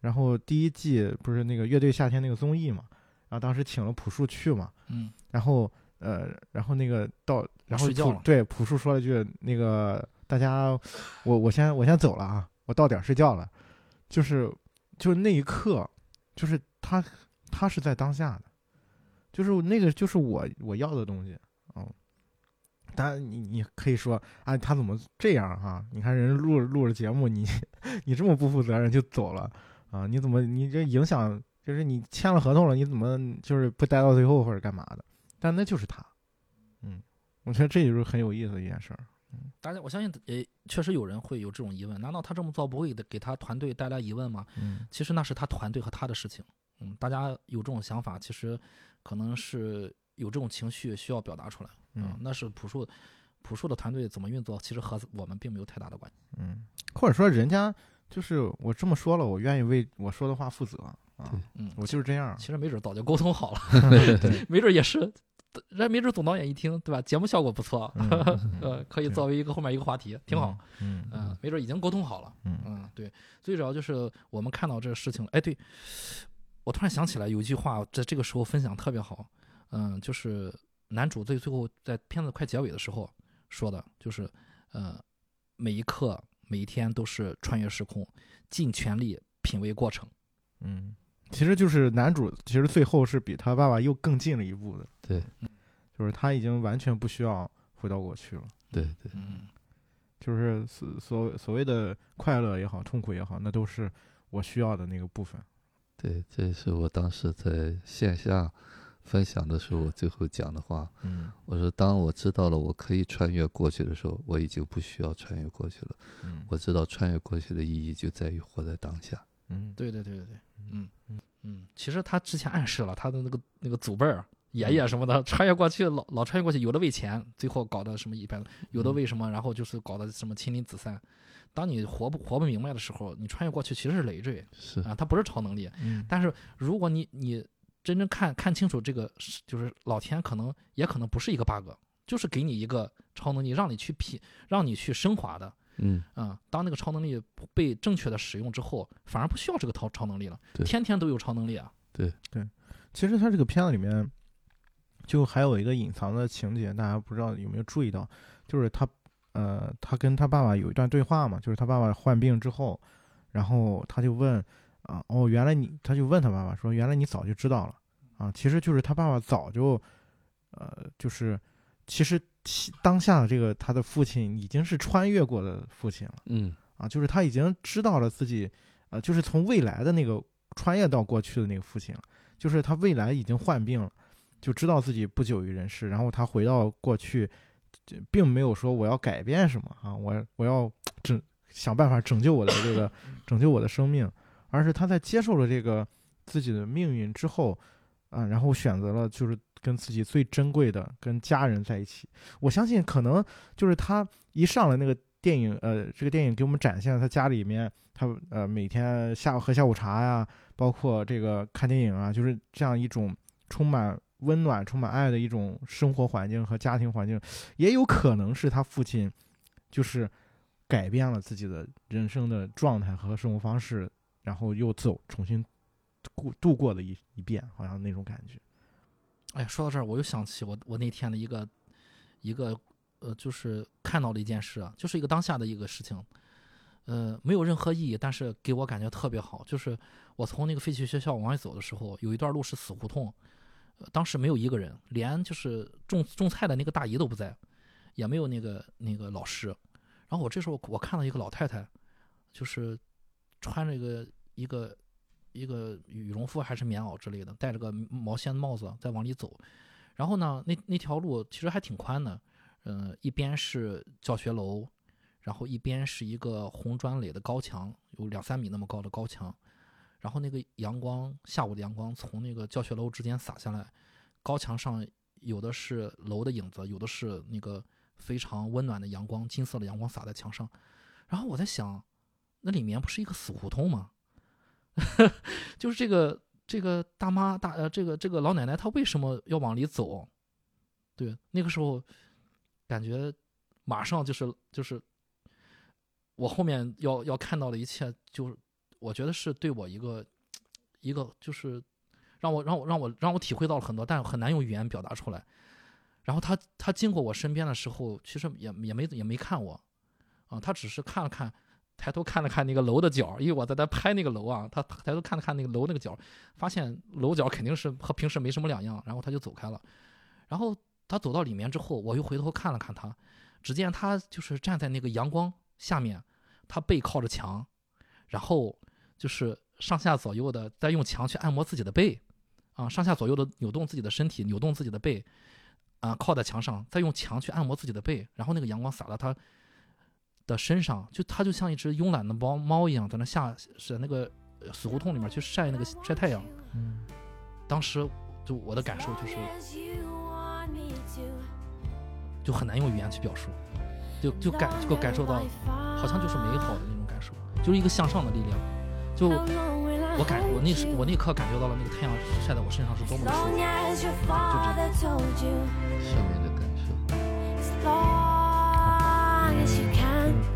然后第一季不是那个乐队夏天那个综艺嘛，然后当时请了朴树去嘛，嗯，然后呃，然后那个到，然后睡觉了朴对朴树说了句那个大家，我我先我先走了啊，我到点儿睡觉了，就是就是那一刻，就是他他是在当下的，就是那个就是我我要的东西哦。当然你你可以说啊，他怎么这样哈、你看人录录着节目，你 <laughs> 你这么不负责任就走了啊？你怎么你这影响就是你签了合同了，你怎么就是不待到最后或者干嘛的？但那就是他，嗯，我觉得这就是很有意思的一件事儿。大家我相信也确实有人会有这种疑问，难道他这么做不会给给他团队带来疑问吗？嗯其实那是他团队和他的事情。嗯，大家有这种想法，其实可能是有这种情绪需要表达出来。嗯那是朴树朴树的团队怎么运作，其实和我们并没有太大的关系。嗯，或者说人家就是我这么说了，我愿意为我说的话负责啊，嗯，我就是这样。其实没准早就沟通好了，<laughs> 对，没准也是，人家没准总导演一听，对吧？节目效果不错，嗯 <laughs> 呃，可以作为一个后面一个话题，挺好。。嗯嗯、没准已经沟通好了。嗯嗯，对，最主要就是我们看到这个事情了。哎，对，我突然想起来有一句话，在这个时候分享特别好。嗯，就是男主最最后在片子快结尾的时候说的，就是呃，每一刻每一天都是穿越时空，尽全力品味过程。嗯，其实就是男主，其实最后是比他爸爸又更近了一步的。对，就是他已经完全不需要回到过去了。对对，嗯，就是所所所谓的快乐也好，痛苦也好，那都是我需要的那个部分。对，这是我当时在线下分享的时候，我最后讲的话。嗯我说，当我知道了我可以穿越过去的时候，我已经不需要穿越过去了。嗯我知道穿越过去的意义就在于活在当下。嗯，对对对对对，嗯嗯嗯，其实他之前暗示了他的那个那个祖辈儿。爷爷什么的，穿越过去老老穿越过去，有的为钱，最后搞的什么一般，有的为什么，然后就是搞的什么亲离子散。当你活不活不明白的时候，你穿越过去其实是累赘是，啊，它不是超能力。嗯但是如果你你真正看看清楚这个是，就是老天可能也可能不是一个 bug，就是给你一个超能力，让你去品，让你去升华的。嗯，啊、当那个超能力被正确的使用之后，反而不需要这个超超能力了，对。天天都有超能力啊。对。对其实他这个片子里面，就还有一个隐藏的情节，大家不知道有没有注意到，就是他，呃，他跟他爸爸有一段对话嘛，就是他爸爸患病之后，然后他就问，啊，哦，原来你，他就问他爸爸说，原来你早就知道了，啊，其实就是他爸爸早就，呃，就是其实其当下的这个他的父亲已经是穿越过的父亲了。嗯，啊，就是他已经知道了自己，呃，就是从未来的那个穿越到过去的那个父亲了，就是他未来已经患病了，就知道自己不久于人世，然后他回到过去，并没有说我要改变什么啊，我我要拯想办法拯救我的这个拯救我的生命，而是他在接受了这个自己的命运之后，啊，然后选择了就是跟自己最珍贵的跟家人在一起。我相信可能就是他一上了那个电影，呃，这个电影给我们展现了他家里面，他呃每天下午喝下午茶呀，包括这个看电影啊，就是这样一种充满温暖、充满爱的一种生活环境和家庭环境，也有可能是他父亲就是改变了自己的人生的状态和生活方式，然后又走重新过度过了一一遍，好像那种感觉。哎，说到这儿，我又想起我我那天的一个一个呃，就是看到的一件事啊，就是一个当下的一个事情，呃，没有任何意义，但是给我感觉特别好。就是我从那个废弃学校往外走的时候，有一段路是死胡同，呃，当时没有一个人，连就是种种菜的那个大姨都不在，也没有那个那个老师。然后我这时候我看到一个老太太，就是穿着一个一个一个羽绒服还是棉袄之类的，戴着个毛线帽子在往里走。然后呢，那那条路其实还挺宽的，嗯、一边是教学楼，然后一边是一个红砖垒的高墙，有两三米那么高的高墙。然后那个阳光，下午的阳光从那个教学楼之间洒下来，高墙上有的是楼的影子，有的是那个非常温暖的阳光，金色的阳光洒在墙上。然后我在想，那里面不是一个死胡同吗？<laughs> 就是这个这个大妈大呃这个这个老奶奶她为什么要往里走？对，那个时候感觉马上就是就是我后面要要看到的一切，就是我觉得是对我一个一个就是让我让我让我让我体会到了很多，但很难用语言表达出来。然后他他经过我身边的时候，其实也也没也没看我，啊，他只是看了看，抬头看了看那个楼的角，因为我在那拍那个楼啊，他抬头看了看那个楼那个角，发现楼角肯定是和平时没什么两样，然后他就走开了。然后他走到里面之后，我又回头看了看他，只见他就是站在那个阳光下面，他背靠着墙，然后就是上下左右的在用墙去按摩自己的背，啊，上下左右的扭动自己的身体，扭动自己的背，啊，靠在墙上，再用墙去按摩自己的背，然后那个阳光洒到他的身上，就它就像一只慵懒的猫猫一样，在那下在那个呃死胡同里面去晒那个晒太阳。嗯，当时就我的感受就是.就很难用语言去表述，就就感就感受到好像就是美好的那种感受，就是一个向上的力量。就我感我那时我那刻感觉到了那个太阳晒在我身上是多么的舒服。father told you, 上面的感受。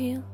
you?